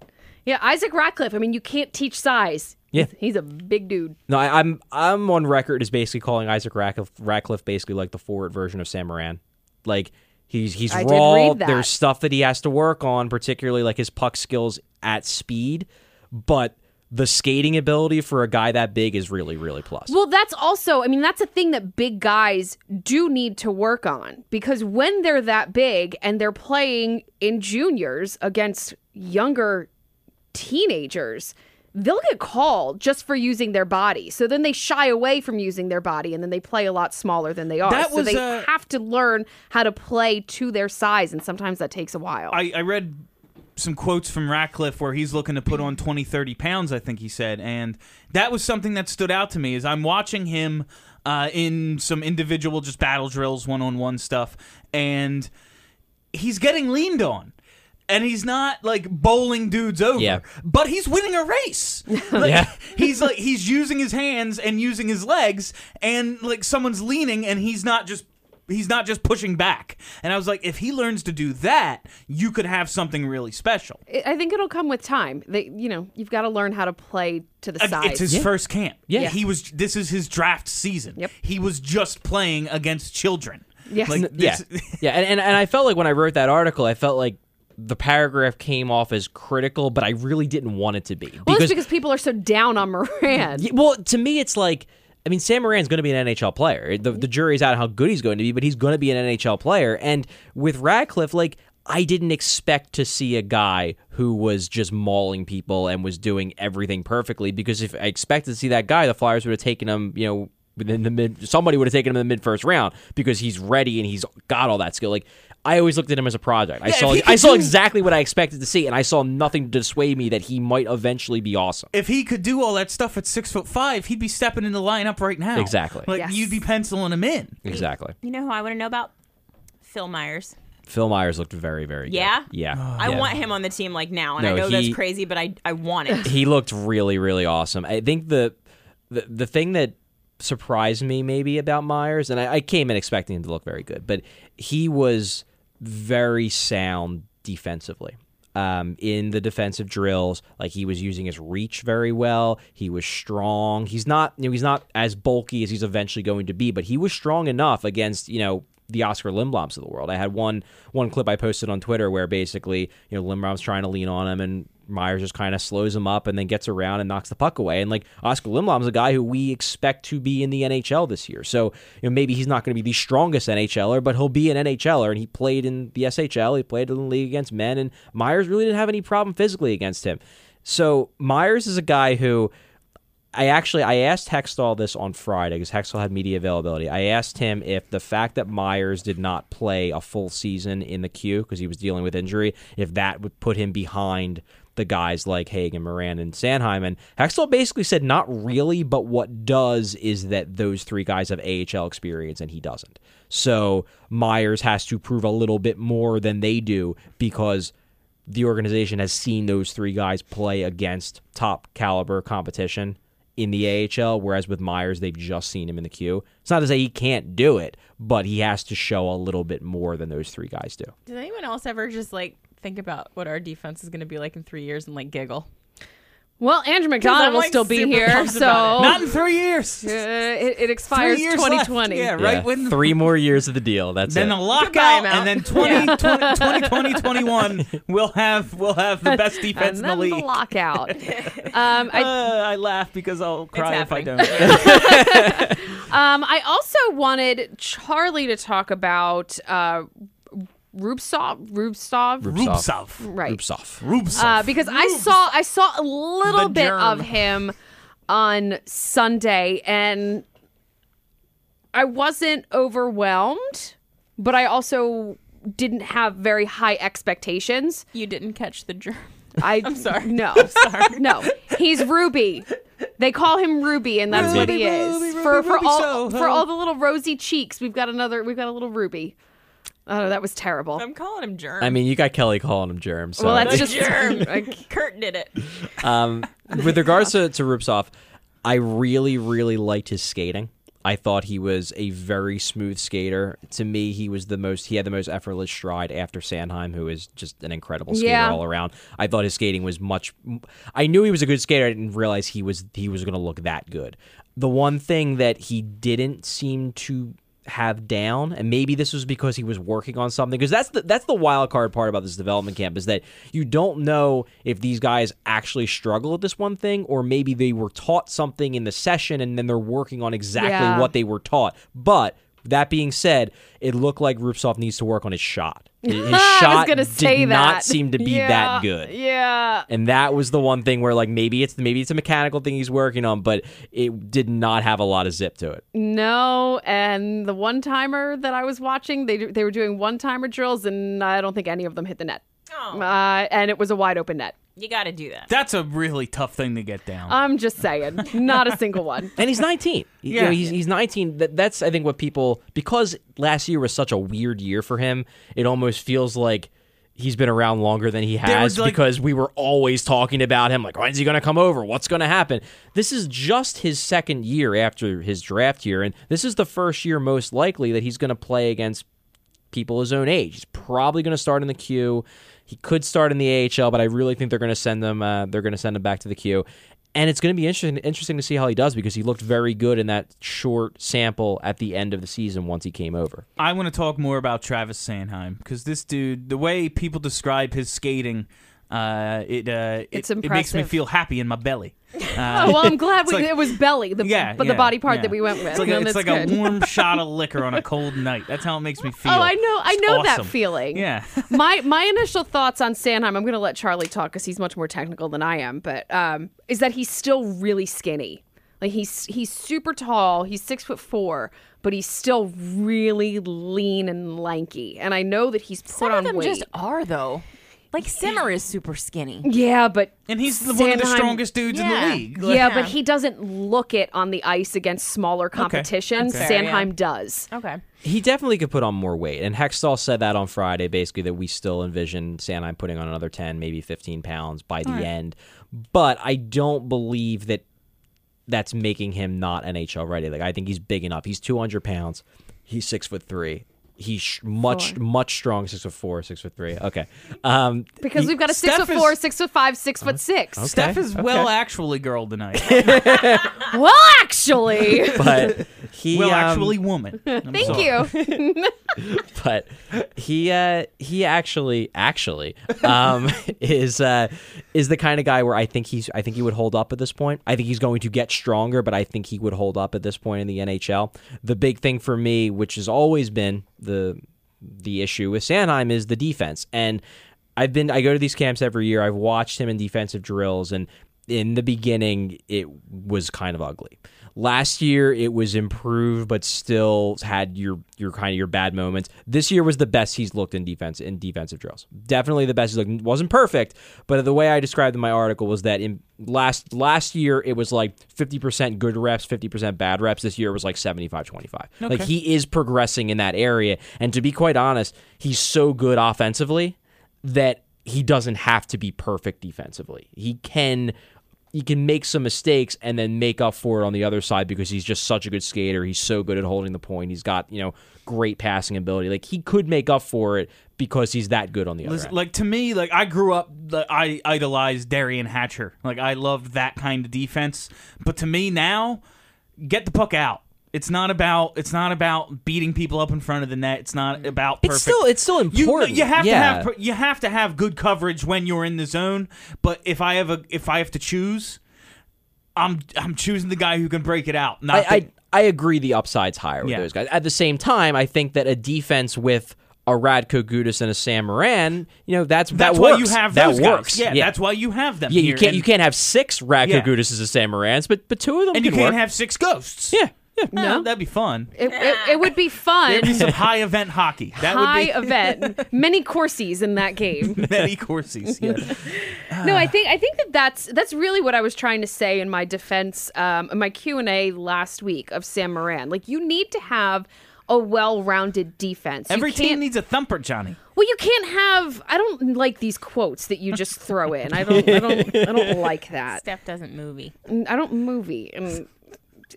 Yeah, Isaac Ratcliffe. I mean, you can't teach size. Yeah. He's, he's a big dude. No, I, I'm I'm on record as basically calling Isaac Ratcliffe, Ratcliffe basically like the forward version of Sam Morin. Like he's he's I raw. There's stuff that he has to work on, particularly like his puck skills at speed. But the skating ability for a guy that big is really really plus. Well, that's also, I mean, that's a thing that big guys do need to work on because when they're that big and they're playing in juniors against younger teenagers, they'll get called just for using their body. So then they shy away from using their body and then they play a lot smaller than they are. That so was, they uh, have to learn how to play to their size and sometimes that takes a while. I, I read some quotes from Ratcliffe where he's looking to put on 20, 30 pounds, I think he said. And that was something that stood out to me as I'm watching him uh, in some individual just battle drills, one-on-one stuff, and he's getting leaned on. And he's not like bowling dudes over, Yeah. but he's winning a race. Like, Yeah. he's like he's using his hands and using his legs, and like someone's leaning, and he's not just he's not just pushing back. And I was like, if he learns to do that, you could have something really special. I- I think it'll come with time. They, you know, you've got to learn how to play to the side. size. It's his first camp. Yeah. he was. This is his draft season. Yep. He was just playing against children. Yes. Like, yeah, yeah, and, and and I felt like when I wrote that article, I felt like the paragraph came off as critical, but I really didn't want it to be well, it's because people are so down on Morin. Yeah, well, to me, it's like I mean, Sam Morin's going to be an NHL player. The, the jury's out how good he's going to be, but he's going to be an NHL player. And with Ratcliffe, like I didn't expect to see a guy who was just mauling people and was doing everything perfectly. Because if I expected to see that guy, the Flyers would have taken him, you know. Within the mid, somebody would have taken him in the mid first round because he's ready and he's got all that skill. Like I always looked at him as a project. I Yeah, saw, I saw do- exactly what I expected to see, and I saw nothing to dissuade me that he might eventually be awesome. if he could do all that stuff at six foot five, he'd be stepping in the lineup right now. Exactly. Like Yes. you'd be penciling him in. Exactly. You know who I want to know about? Phil Myers. Phil Myers looked very, very good. Yeah? Yeah. Oh, I Yeah. want him on the team like now, and I No, know he- that's crazy, but I I want it. He looked really, really awesome. I think the the, the thing that surprised me maybe about Myers, and I, I came in expecting him to look very good, but he was very sound defensively. Um, in the defensive drills, like he was using his reach very well. He was strong. He's not, you know, he's not as bulky as he's eventually going to be, but he was strong enough against, you know, the Oskar Lindbloms of the world. I had one one clip I posted on Twitter where basically, you know, Lindblom's trying to lean on him and Myers just kind of slows him up and then gets around and knocks the puck away. And like Oskar Lindblom's a guy who we expect to be in the NHL this year. So, you know, maybe he's not going to be the strongest NHLer, but he'll be an NHLer and he played in the SHL, he played in the league against men and Myers really didn't have any problem physically against him. So, Myers is a guy who I actually I asked Hextall this on Friday because Hextall had media availability. I asked him if the fact that Myers did not play a full season in the Q because he was dealing with injury, if that would put him behind the guys like Hagen, Morin, and Sanheim. And Hextall basically said not really, but what does is that those three guys have AHL experience and he doesn't. So Myers has to prove a little bit more than they do because the organization has seen those three guys play against top caliber competition in the AHL, whereas with Myers, they've just seen him in the Q. It's not to say he can't do it, but he has to show a little bit more than those three guys do. Does anyone else ever just like think about what our defense is going to be like in three years and like giggle? Well, Andrew MacDonald will like, still be here, so Not in three years. uh, it, it expires Three years left. 2020. Yeah, right Yeah. when Three more years of the deal. That's it. then it. a lockout, Goodbye, Mount. and then 20, 20, 2020, 21, we'll have we'll have the best defense and in the league. the lockout. um, I, Uh, I laugh because I'll cry if I don't. um, I also wanted Charlie to talk about uh, Rubtsov. Rubtsov. Rubtsov. Right. Rubtsov. Rubtsov. Uh, because I saw I saw a little The bit germ. of him on Sunday, and I wasn't overwhelmed, but I also didn't have very high expectations. You didn't catch the germ. I, I'm sorry. No, sorry. no. He's Ruby. They call him Ruby, and that's what he Ruby, is. Ruby, for Ruby, for Ruby all Soho. for all the little rosy cheeks, we've got another. We've got a little Ruby. Oh, that was terrible. I'm calling him germ. I mean, you got Kelly calling him germs. So well, that's just germ. like, Kurt did it. Um, with regards to, to Rubtsov, I really, really liked his skating. I thought he was a very smooth skater. To me, he was the most. He had the most effortless stride after Sanheim, who is just an incredible skater Yeah. all around. I thought his skating was much. I knew he was a good skater. I didn't realize he was he was going to look that good. The one thing that he didn't seem to have down, and maybe this was because he was working on something. Because that's the that's the wild card part about this development camp is that you don't know if these guys actually struggle at this one thing, or maybe they were taught something in the session and then they're working on exactly Yeah. what they were taught. But that being said, it looked like Rubtsov needs to work on his shot. His his I shot was gonna say did that. not seem to be Yeah, that good. Yeah. And that was the one thing where like maybe it's maybe it's a mechanical thing he's working on, but it did not have a lot of zip to it. No, and the one timer that I was watching, they they were doing one timer drills, and I don't think any of them hit the net. Oh, Uh, and it was a wide open net. You got to do that. That's a really tough thing to get down. I'm just saying, not a single one. And he's 19. You Yeah. know, he's he's 19. That, that's I think what people because last year was such a weird year for him. It almost feels like he's been around longer than he has like- because we were always talking about him like when's he going to come over? What's going to happen? This is just his second year after his draft year and this is the first year most likely that he's going to play against people his own age. He's probably going to start in the Q. He could start in the AHL, but I really think they're going to send him. Uh, they're going to send him back to the Q, and it's going to be interesting. Interesting to see how he does because he looked very good in that short sample at the end of the season once he came over. I want to talk more about Travis Sanheim because this dude, the way people describe his skating, uh, it, uh, It's it, it makes me feel happy in my belly. Uh, Oh, well, I'm glad we, like- it was belly, the, yeah, but the yeah, body part yeah. that we went with. It's like, a, it's like a warm shot of liquor on a cold night. That's how it makes me feel. Oh, I know, I It's know that feeling. Yeah. my my initial thoughts on Sanheim, I'm going to let Charlie talk because he's much more technical than I am, but um, is that he's still really skinny. Like he's he's super tall. He's six foot four, but he's still really lean and lanky. And I know that he's put Some on of them weight. just are though. Like Simmer is super skinny. yeah, but And he's the, one of the Sanheim- strongest dudes in Yeah. the league. Like, yeah, Yeah. but he doesn't look it on the ice against smaller competition. That's fair, Sanheim yeah. does. Okay. He definitely could put on more weight, and Hextall said that on Friday, basically that we still envision Sanheim putting on another ten, maybe fifteen pounds by the end. But I don't believe that that's making him not NHL ready. Like I think he's big enough. He's two hundred pounds. He's six foot three. He's sh- much much strong. Six foot four, six foot three. Okay, um, Because he- we've got a six Steph foot is- four, six foot five, six foot six. Steph is okay. well actually girl tonight. Well, actually, but he well um, actually woman. I'm thank sorry. you. but he uh he actually actually um is uh is the kind of guy where I think he's I think he would hold up at this point. I think he's going to get stronger, but I think he would hold up at this point in the NHL. The big thing for me, which has always been the the issue with Sanheim is the defense. And I've been I go to these camps every year. I've watched him in defensive drills and in the beginning it was kind of ugly. Last year it was improved but still had your your kind of your bad moments. This year was the best he's looked in defense in defensive drills. Definitely the best he's looked. Wasn't perfect, but the way I described in my article was that in last last year it was like 50% good reps, 50% bad reps. This year it was like 75-25. Like he is progressing in that area and to be quite honest, he's so good offensively that he doesn't have to be perfect defensively. He can he can make some mistakes and then make up for it on the other side because he's just such a good skater. He's so good at holding the point. He's got, you know, great passing ability. Like he could make up for it because he's that good on the other Listen, end. like to me, like I grew up, like, I idolized Derian Hatcher. Like I loved that kind of defense. But to me now, get the puck out. It's not about. It's not about beating people up in front of the net. It's not mm. about. Perfect. It's still it's still You, important. you have yeah. to have you have to have good coverage when you're in the zone. But if I have a if I have to choose, I'm I'm choosing the guy who can break it out. Not I, the- I I agree the upside's higher with Yeah. those guys. At the same time, I think that a defense with a Radko Gudas and a Sam Morin, you know, that's, that's that why you have that works. Yeah, that's why you have them. yeah. You can't and, you can't have six Radko Yeah. Gudases and Sam Morins, but but two of them and you can can't have six ghosts. yeah. Yeah. no, that'd be fun. It, it, it would be fun. There'd be some high event hockey. That High would be event, many courses in that game. many courses. Yeah. no, I think I think that that's that's really what I was trying to say in my defense, um, in my Q and A last week of Sam Morin. Like you need to have a well-rounded defense. Every team needs a thumper, Johnny. Well, you can't have. I don't like these quotes that you just throw in. I don't. I don't. I don't like that. Steph doesn't movie. I don't movie, and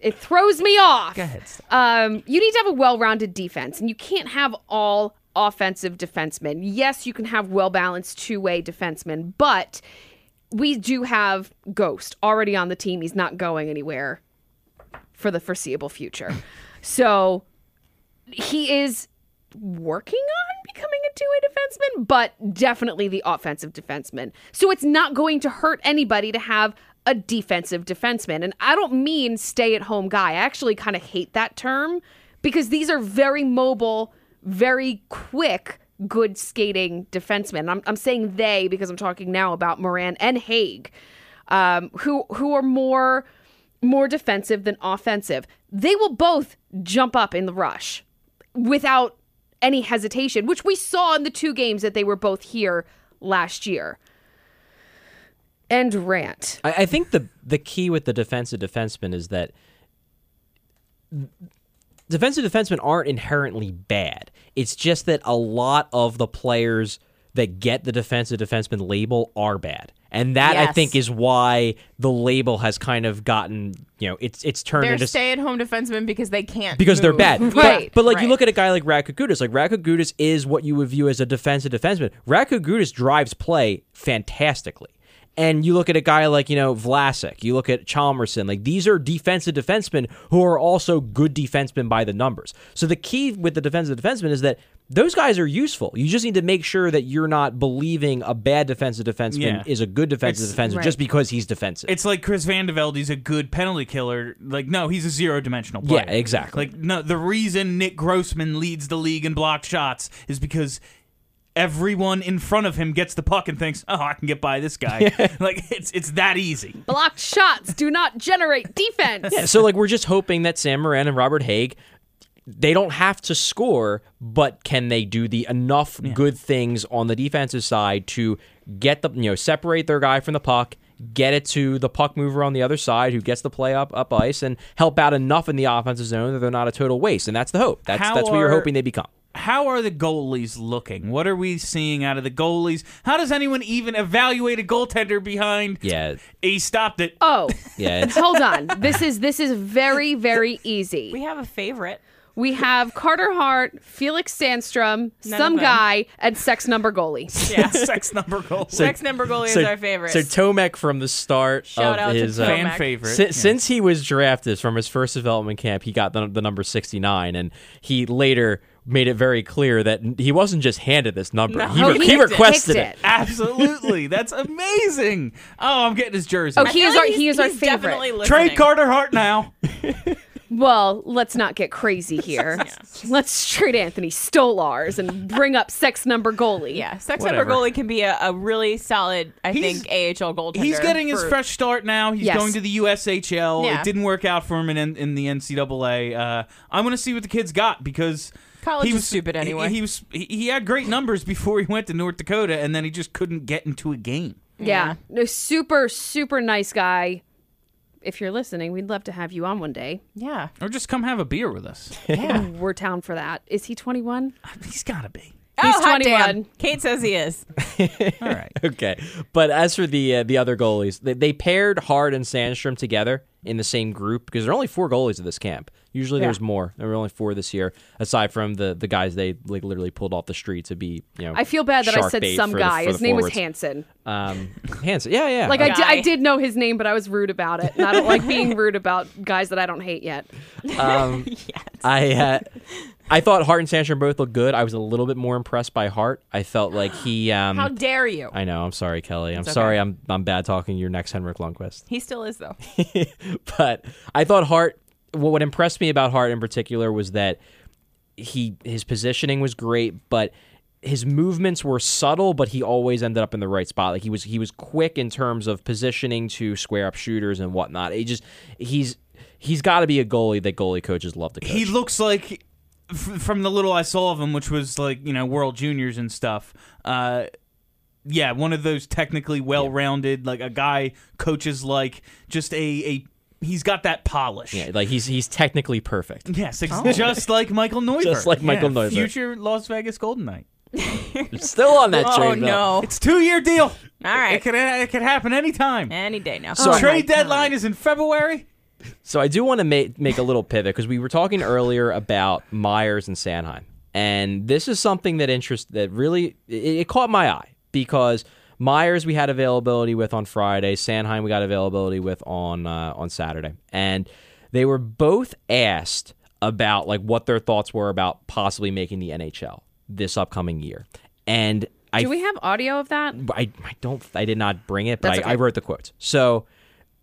it throws me off. Go ahead. Um, you need to have a well-rounded defense, and you can't have all offensive defensemen. Yes, you can have well-balanced two-way defensemen, but we do have Ghost already on the team. He's not going anywhere for the foreseeable future. So he is working on becoming a two-way defenseman, but definitely the offensive defenseman. So it's not going to hurt anybody to have a defensive defenseman. And I don't mean stay-at-home guy. I actually kind of hate that term because these are very mobile, very quick, good skating defensemen. I'm, I'm saying they because I'm talking now about Morin and Hagg, um, who who are more more defensive than offensive. They will both jump up in the rush without any hesitation, which we saw in the two games that they were both here last year. And rant. I, I think the the key with the defensive defenseman is that defensive defensemen aren't inherently bad. It's just that a lot of the players that get the defensive defenseman label are bad. And that I think is why the label has kind of gotten, you know, it's it's turned They're into stay-at-home defensemen because they can't because they're bad. Right. But, but like you look at a guy like Radko like Radko is what you would view as a defensive defenseman. Radko drives play fantastically. And you look at a guy like, you know, Vlasic, you look at Hjalmarsson, like these are defensive defensemen who are also good defensemen by the numbers. So the key with the defensive defenseman is that those guys are useful. You just need to make sure that you're not believing a bad defensive defenseman Yeah. is a good defensive It's- defenseman Right. just because he's defensive. It's like Chris Vandevelde. He's a good penalty killer. Like, no, he's a zero-dimensional player. Yeah, exactly. Like, no, the reason Nick Grossmann leads the league in blocked shots is because everyone in front of him gets the puck and thinks, "Oh, I can get by this guy." like, it's it's that easy. Blocked shots do not generate defense. Yeah, so like we're just hoping that Sam Morin and Robert Hagg they don't have to score, but can they do the enough good things on the defensive side to get the you know separate their guy from the puck, get it to the puck mover on the other side who gets the play up up ice and help out enough in the offensive zone that they're not a total waste, and that's the hope. That's How that's what you're are- hoping they become. How are the goalies looking? What are we seeing out of the goalies? How does anyone even evaluate a goaltender behind? Yeah, He stopped it. Oh, yeah. Hold on. This is this is very very easy. We have a favorite. We have Carter Hart, Felix Sandstrom, None some guy, and sex number goalie. Yeah. Sex number goal. Sex number goalie so, is our favorite. So Tomek from the start Shout of out his to uh, fan favorite. Si- Yeah. Since he was drafted from his first development camp, he got the, the number 69, and he later made it very clear that he wasn't just handed this number. No, he, re- he he requested it. it. Absolutely, that's amazing. Oh, I'm getting his jersey. Oh, he is like our he's- he is our favorite. Definitely. Trade Carter Hart now. Well, let's not get crazy here. Let's trade Anthony Stolarz and bring up sex number goalie. Yeah, sex Whatever. number goalie can be a, a really solid, I He's- think, AHL goaltender. He's getting his fresh start now. He's Yes. going to the USHL. Yeah. It didn't work out for him in, in the NCAA. Uh, I'm going to see what the kid's got because College he is was stupid he- anyway. He, was he, he had great numbers before he went to North Dakota, and then he just couldn't get into a game. Yeah. No, super, super nice guy. If you're listening, we'd love to have you on one day. Yeah. Or just come have a beer with us. Yeah. We're down for that. Is he 21? He's got to be. Oh, He's hot 21. Kate says he is. All right. Okay, but as for the uh, the other goalies, they, they paired Hart and Sandstrom together in the same group because there are only four goalies at this camp. Usually there's more. There were only four this year, aside from the the guys they like literally pulled off the street to be you know. I feel bad that I said some for the- guy. His the name was forwards. Hanson. Um, Hanson, yeah, yeah. Like I, Okay. di- I Guy. did know his name, but I was rude about it. And I don't like being rude about guys that I don't hate yet. Um, I uh, I thought Hart and Sandstrom both looked good. I was a little bit more impressed by Hart. I felt like he. Um, How dare you? I know. I'm sorry, Kelly. I'm okay. sorry. I'm I'm bad talking your next Henrik Lundqvist. He still is, though. but I thought Hart. What what impressed me about Hart in particular was that he his positioning was great, but his movements were subtle, but he always ended up in the right spot. Like he was he was quick in terms of positioning to square up shooters and whatnot. He just he's he's got to be a goalie that goalie coaches love to coach. He looks like, f- from the little I saw of him, which was like you know World Juniors and stuff. Uh, yeah, one of those technically well-rounded, like a guy coaches like just a a. He's got that polish. yeah, like he's he's technically perfect. Yes, ex- just like Michael Neuvirth. Just like Michael Yeah, Neuvirth. Future Las Vegas Golden Knight. Still on that oh, train. no. It's two year deal. All right. It could it could happen anytime. Any day now. So- Oh, Trade deadline God. is in February. So I do want to make make a little pivot because we were talking earlier about Myers and Sanheim, and this is something that interest that really it, it caught my eye because Myers we had availability with on Friday, Sanheim we got availability with on uh, on Saturday, and they were both asked about like what their thoughts were about possibly making the NHL this upcoming year. And I Do we have audio of that? I, I don't I did not bring it, but I, okay. I wrote the quotes. So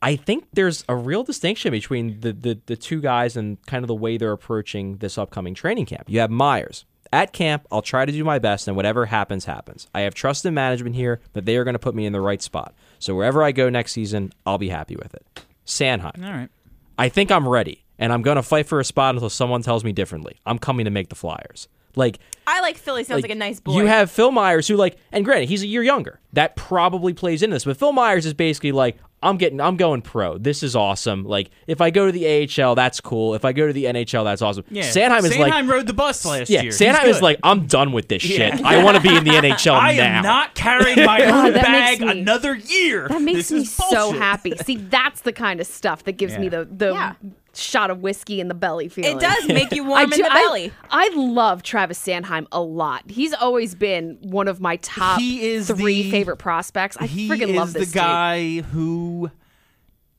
I think there's a real distinction between the, the the two guys and kind of the way they're approaching this upcoming training camp. You have Myers. At camp, I'll try to do my best, and whatever happens, happens. I have trust in management here that they are going to put me in the right spot. So wherever I go next season, I'll be happy with it. Sanheim. All right. I think I'm ready, and I'm going to fight for a spot until someone tells me differently. I'm coming to make the Flyers. Like I like Philly. Sounds like, a nice boy. you have Phil Myers, who like, and granted, he's a year younger. That probably plays into this. But Phil Myers is basically like, I'm getting, I'm going pro. This is awesome. Like, if I go to the AHL, that's cool. If I go to the NHL, that's awesome. Yeah. Sanheim is Sanheim like, rode the bus last yeah, year. He's Sanheim is like, I'm done with this Yeah. shit. I want to be in the NHL I now. am not carrying my own that bag me- another year. That makes This me so happy. See, that's the kind of stuff that gives me the the Yeah. Shot of whiskey in the belly feeling. it does make you warm I in do- the belly. I, love Travis Sanheim a lot. He's always been one of my top He is three the- favorite prospects. I freaking love this the dude. guy who.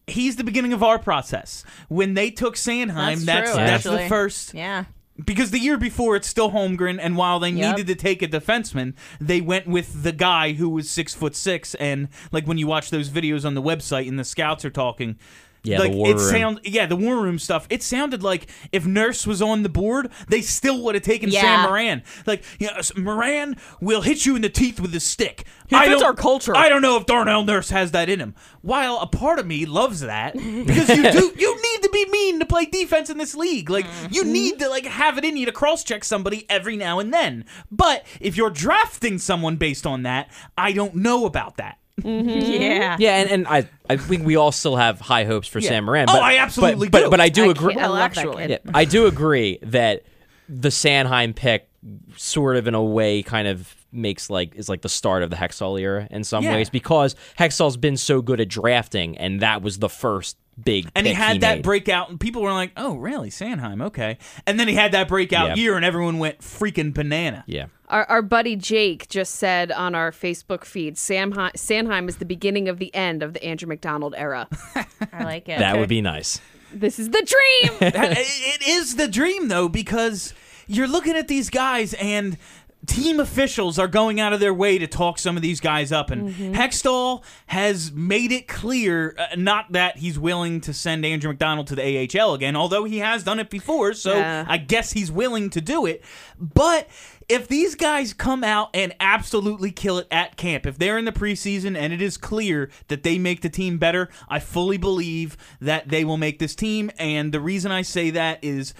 He's the beginning of our process. When they took Sanheim, That's that's true, that's the first yeah. because the year before it's still Holmgren, and while they Yep. needed to take a defenseman, they went with the guy who was six foot six, and like when you watch those videos on the website and the scouts are talking. Yeah, the war it room. sound yeah the war room stuff. It sounded like if Nurse was on the board, they still would have taken Yeah. Sam Morin. Like you know, Morin will hit you in the teeth with his stick. He I fits our culture. I don't know if Darnell Nurse has that in him. While a part of me loves that because you do you need to be mean to play defense in this league. Like you Mm-hmm. need to like have it in you to cross check somebody every now and then. But if you're drafting someone based on that, I don't know about that. Mm-hmm. Yeah. Yeah, and, and I, I think we all still have high hopes for Sam Morin. Oh, But, I absolutely but, do. But, but I do I agree. can't- I love that Intellectually. kid. Yeah, I do agree that the Sanheim pick sort of in a way kind of makes like is like the start of the Hextall era in some Yeah. ways because Hextall's been so good at drafting and that was the first big And he pick had that made. breakout, and people were like, "Oh, really, Sanheim? Okay." And then he had that breakout Yeah. year, and everyone went freaking banana. Yeah. Our, our buddy Jake just said on our Facebook feed, Samhi- Sanheim is the beginning of the end of the Andrew MacDonald era. I like it. That would be nice. this is the dream. That- it is the dream though because you're looking at these guys and team officials are going out of their way to talk some of these guys up and Hextall has made it clear uh, not that he's willing to send Andrew MacDonald to the AHL again although he has done it before so Yeah. I guess he's willing to do it but if these guys come out and absolutely kill it at camp, if they're in the preseason and it is clear that they make the team better, I fully believe that they will make this team. And the reason I say that is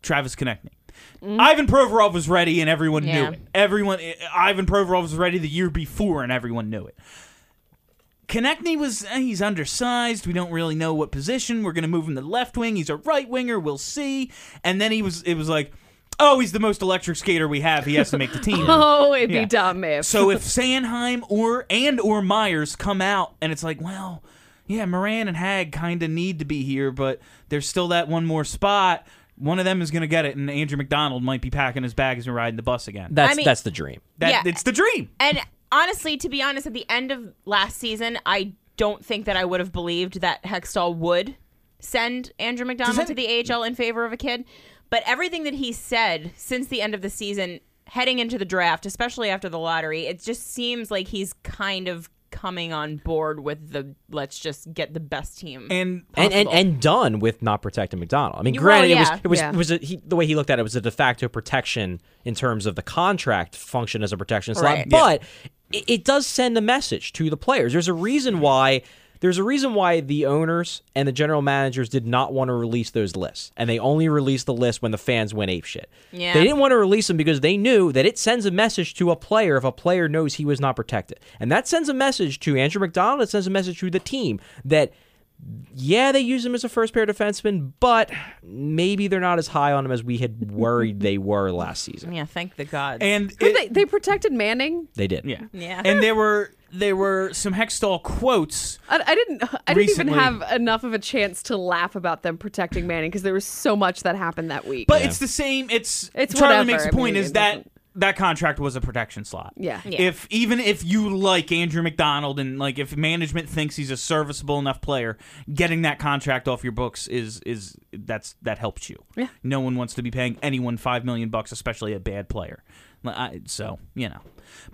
Travis Konecny. Ivan Provorov was ready and everyone Yeah. knew it. Everyone, Ivan Provorov was ready the year before and everyone knew it. Konecny was eh, he's undersized. We don't really know what position. We're gonna move him to the left wing. He's a right winger. We'll see. And then he was it was like, oh, he's the most electric skater we have. He has to make the team. oh, it'd be Yeah. dumb if. So if Sanheim or and or Myers come out and it's like, well, yeah, Morin and Hagg kind of need to be here, but there's still that one more spot. One of them is going to get it, and Andrew MacDonald might be packing his bags and riding the bus again. That's I mean- that's the dream. That Yeah. it's the dream. And honestly, to be honest, at the end of last season, I don't think that I would have believed that Hextall would send Andrew MacDonald that- to the AHL in favor of a kid. But everything that he said since the end of the season, heading into the draft, especially after the lottery, it just seems like he's kind of coming on board with the let's just get the best team. And and, and and done with not protecting MacDonald. I mean, Well, granted, yeah. it was it was Yeah. it was a, he, the way he looked at it was a de facto protection in terms of the contract function as a protection slot, Right. but it, it does send a message to the players. There's a reason why. There's a reason why the owners and the general managers did not want to release those lists, and they only released the list when the fans went ape shit. Yeah. They didn't want to release them because they knew that it sends a message to a player if a player knows he was not protected, and that sends a message to Andrew MacDonald. It sends a message to the team that yeah, they use him as a first pair defenseman, but maybe they're not as high on him as we had worried they were last season. yeah, thank the gods. and it- they, they protected Manning. They did. yeah, Yeah. And there were there were some Hextall quotes. I, I didn't. I didn't even have enough of a chance to laugh about them protecting Manning because there was so much that happened that week. But it's the same. It's It's Charlie whatever. makes a I point mean, is that doesn't- that contract was a protection slot. Yeah. Yeah. If even if you like Andrew MacDonald and like if management thinks he's a serviceable enough player, getting that contract off your books is is that's that helps you. Yeah. No one wants to be paying anyone five million bucks, especially a bad player. I, so you know,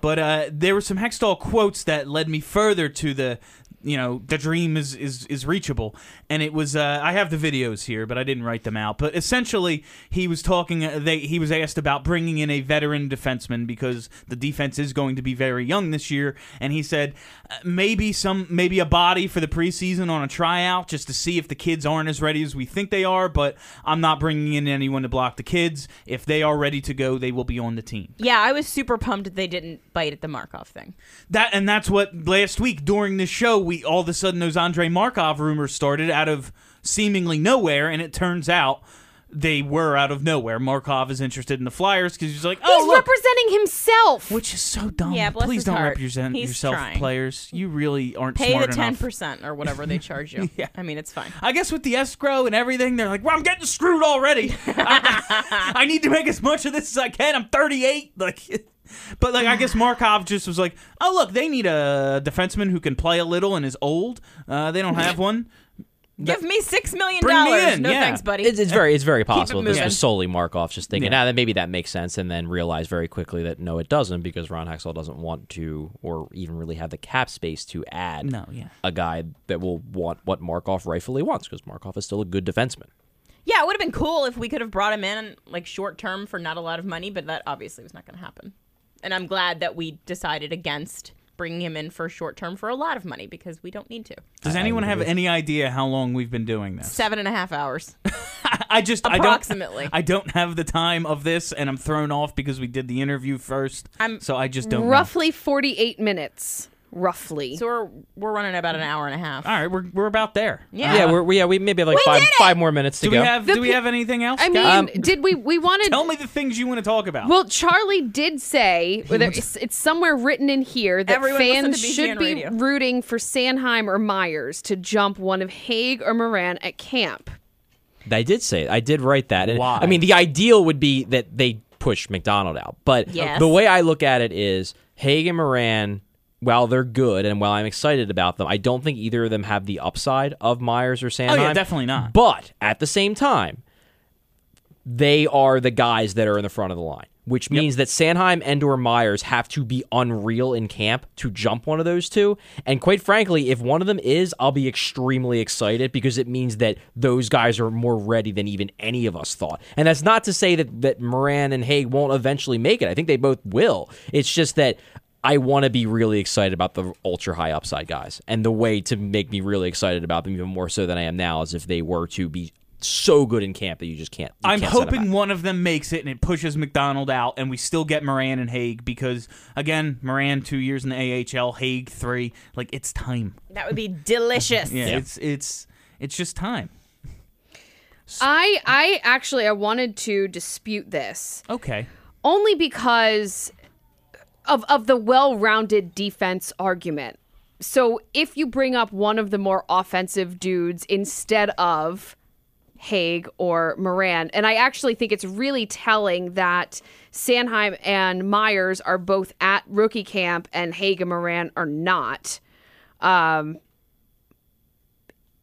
but uh, there were some Hextall quotes that led me further to the you know the dream is is is reachable. And it was uh, i have the videos here but i didn't write them out. But essentially he was talking uh, they he was asked about bringing in a veteran defenseman because the defense is going to be very young this year. And he said uh, maybe some maybe a body for the preseason on a tryout just to see if the kids aren't as ready as we think they are. But i'm not bringing in anyone to block the kids. If they are ready to go they will be on the team. Yeah, I was super pumped that they didn't bite at the Markov thing. that and that's what last week during the show we all of a sudden those Andrei Markov rumors started out of seemingly nowhere, and it turns out they were out of nowhere. Markov is interested in the Flyers because he's like, oh He's look, representing himself. which is so dumb. Yeah, bless Please his don't heart. represent He's yourself, trying. players. You really aren't Pay smart the ten percent or whatever they charge you. Yeah. I mean, it's fine. I guess with the escrow and everything, they're like, "Well, I'm getting screwed already. I, I need to make as much of this as I can. I'm 38." Like, but like, I guess Markov just was like, "Oh, look, they need a defenseman who can play a little and is old. Uh, they don't have one. Give me six million Bring me dollars. in, No yeah. thanks, buddy. It's, it's very it's very possible. This moving. was solely Markov just thinking, Yeah. ah, then maybe that makes sense, and then realize very quickly that no, it doesn't because Ron Hextall doesn't want to, or even really have the cap space to add No, yeah. a guy that will want what Markov rightfully wants because Markov is still a good defenseman. yeah, it would have been cool if we could have brought him in like short term for not a lot of money, but that obviously was not going to happen. And I'm glad that we decided against bringing him in for short term for a lot of money because we don't need to. Does anyone have any idea how long we've been doing this? Seven and a half hours. I just Approximately. I don't, I don't have the time of this, and I'm thrown off because we did the interview 1st I'm- so I just don't. know. Roughly 48 minutes. Roughly. So we're we're running about an hour and a half. All right, we're we're about there. Yeah. Yeah, we're, we yeah we maybe have like We five did it! five more minutes to Do we go. have The Do we pe- have anything else? I mean, guys? Um, did we we wanted tell me the things you want to talk about. Well, Charlie did say whether it's, it's somewhere written in here that Everyone listen fans to BGN should be radio. rooting for Sanheim or Myers to jump one of Hagg or Morin at camp. I did say I did write that. And, Why? I mean, the ideal would be that they push MacDonald out, but Yes. the way I look at it is Hagen Morin. While they're good and while I'm excited about them, I don't think either of them have the upside of Myers or oh Sanheim. yeah, definitely not. But at the same time, they are the guys that are in the front of the line, which means that Sanheim and or Myers have to be unreal in camp to jump one of those two. And quite frankly, if one of them is, I'll be extremely excited because it means that those guys are more ready than even any of us thought. And that's not to say that that Morin and Hagg won't eventually make it. I think they both will. It's just that I want to be really excited about the ultra high upside guys. And the way to make me really excited about them even more so than I am now is if they were to be so good in camp that you just can't. you I'm can't hoping one of them makes it and it pushes MacDonald out, and we still get Morin and Hagg because again, Morin two years in the AHL, Hagg three. Like it's time. That would be delicious. Yeah, it's it's it's just time. I I actually I wanted to dispute this Okay. only because of of the well-rounded defense argument. So if you bring up one of the more offensive dudes instead of Hagg or Morin, and I actually think it's really telling that Sanheim and Myers are both at rookie camp and Hagg and Morin are not. Um,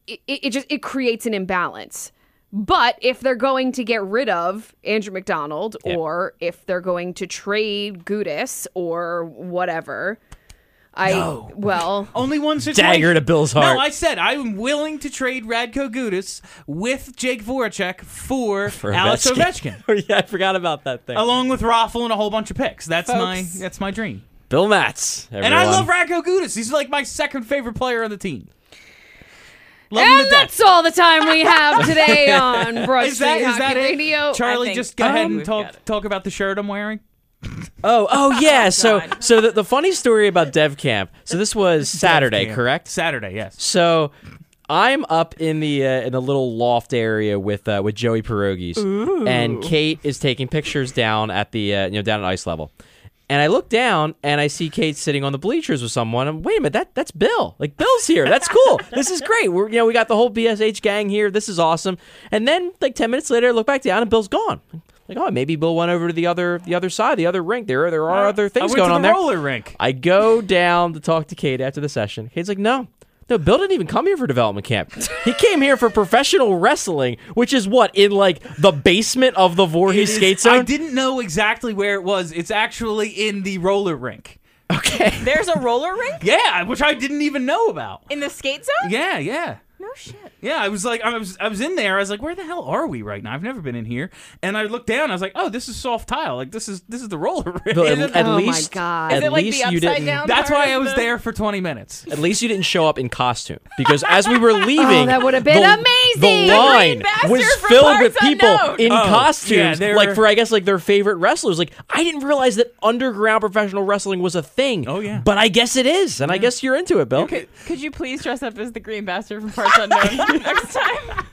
it, it just it creates an imbalance. But if they're going to get rid of Andrew MacDonald, Yep. or if they're going to trade Gudas or whatever, I No. well, Only one situation. Dagger to Bill's heart. No, I said I'm willing to trade Radko Gudas with Jake Voracek for, For Alex Ovechkin. Ovechkin, yeah, I forgot about that thing. along with Raffl and a whole bunch of picks. That's my that's my dream. Bill Matz. And I love Radko Gudas. He's like my second favorite player on the team. Love and that's all the time we have today on Broad Is that Street is that Hockey it? Radio. Charlie, think- just go ahead and We've talk it. talk about the shirt I'm wearing. Oh, oh yeah. so, so the, the funny story about Dev Camp. So this was Saturday, Camp. correct? Saturday, yes. So I'm up in the uh, in the little loft area with uh, with Joey Pierogies, and Kate is taking pictures down at the uh, you know down at ice level. And I look down and I see Kate sitting on the bleachers with someone. And wait a minute, that that's Bill. Like Bill's here. That's cool. this is great. We're you know we got the whole BSH gang here. This is awesome. And then like ten minutes later, I look back down and Bill's gone. Like, oh, maybe Bill went over to the other the other side, the other rink. There there are other I things went going to on the there. roller rink. I go down to talk to Kate after the session. Kate's like, no. No, Bill didn't even come here for development camp. He came here for professional wrestling, which is what in like the basement of the It Voorhees is- skate I didn't know exactly where it was. It's actually in the roller rink. Okay, There's a roller rink Yeah, which I didn't even know about. in the skate zone. Yeah, yeah. No shit. Yeah, I was like, I was, I was in there. I was like, where the hell are we right now? I've never been in here. And I looked down. I was like, oh, this is soft tile. Like this is this is the roller rink. Bill, at, at Oh my least God. at Is it like least the you upside didn't. down? That's part why I of was the- there for 20 minutes. At least you didn't show up in costume because as we were leaving, Oh, that would have been the, amazing. The The line Green Bastard was from filled with Parts people Unknown. in Oh, yeah, costumes, they like were- for I guess like their favorite wrestlers. Like I didn't realize that underground professional wrestling was a thing. Oh, yeah. but I guess it is, and I guess you're into it, Bill. Could, could you please dress up as the green bastard from Parts Unknown next time?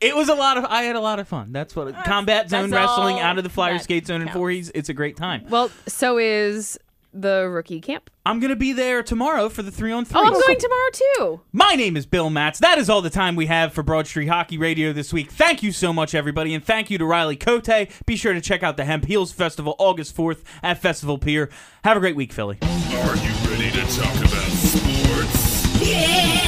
It was a lot of. I had a lot of fun. That's what combat zone that's wrestling out of the flyer that skate zone in counts. Voorhees. It's a great time. Well, so is the rookie camp. I'm gonna be there tomorrow for the three on three. Oh, I'm going tomorrow too. My name is Bill Matz. That is all the time we have for Broad Street Hockey Radio this week. Thank you so much, everybody, and thank you to Riley Cote. Be sure to check out the Hemp Heals Festival August 4th at Festival Pier. Have a great week, Philly. Are you ready to talk about sports? Who's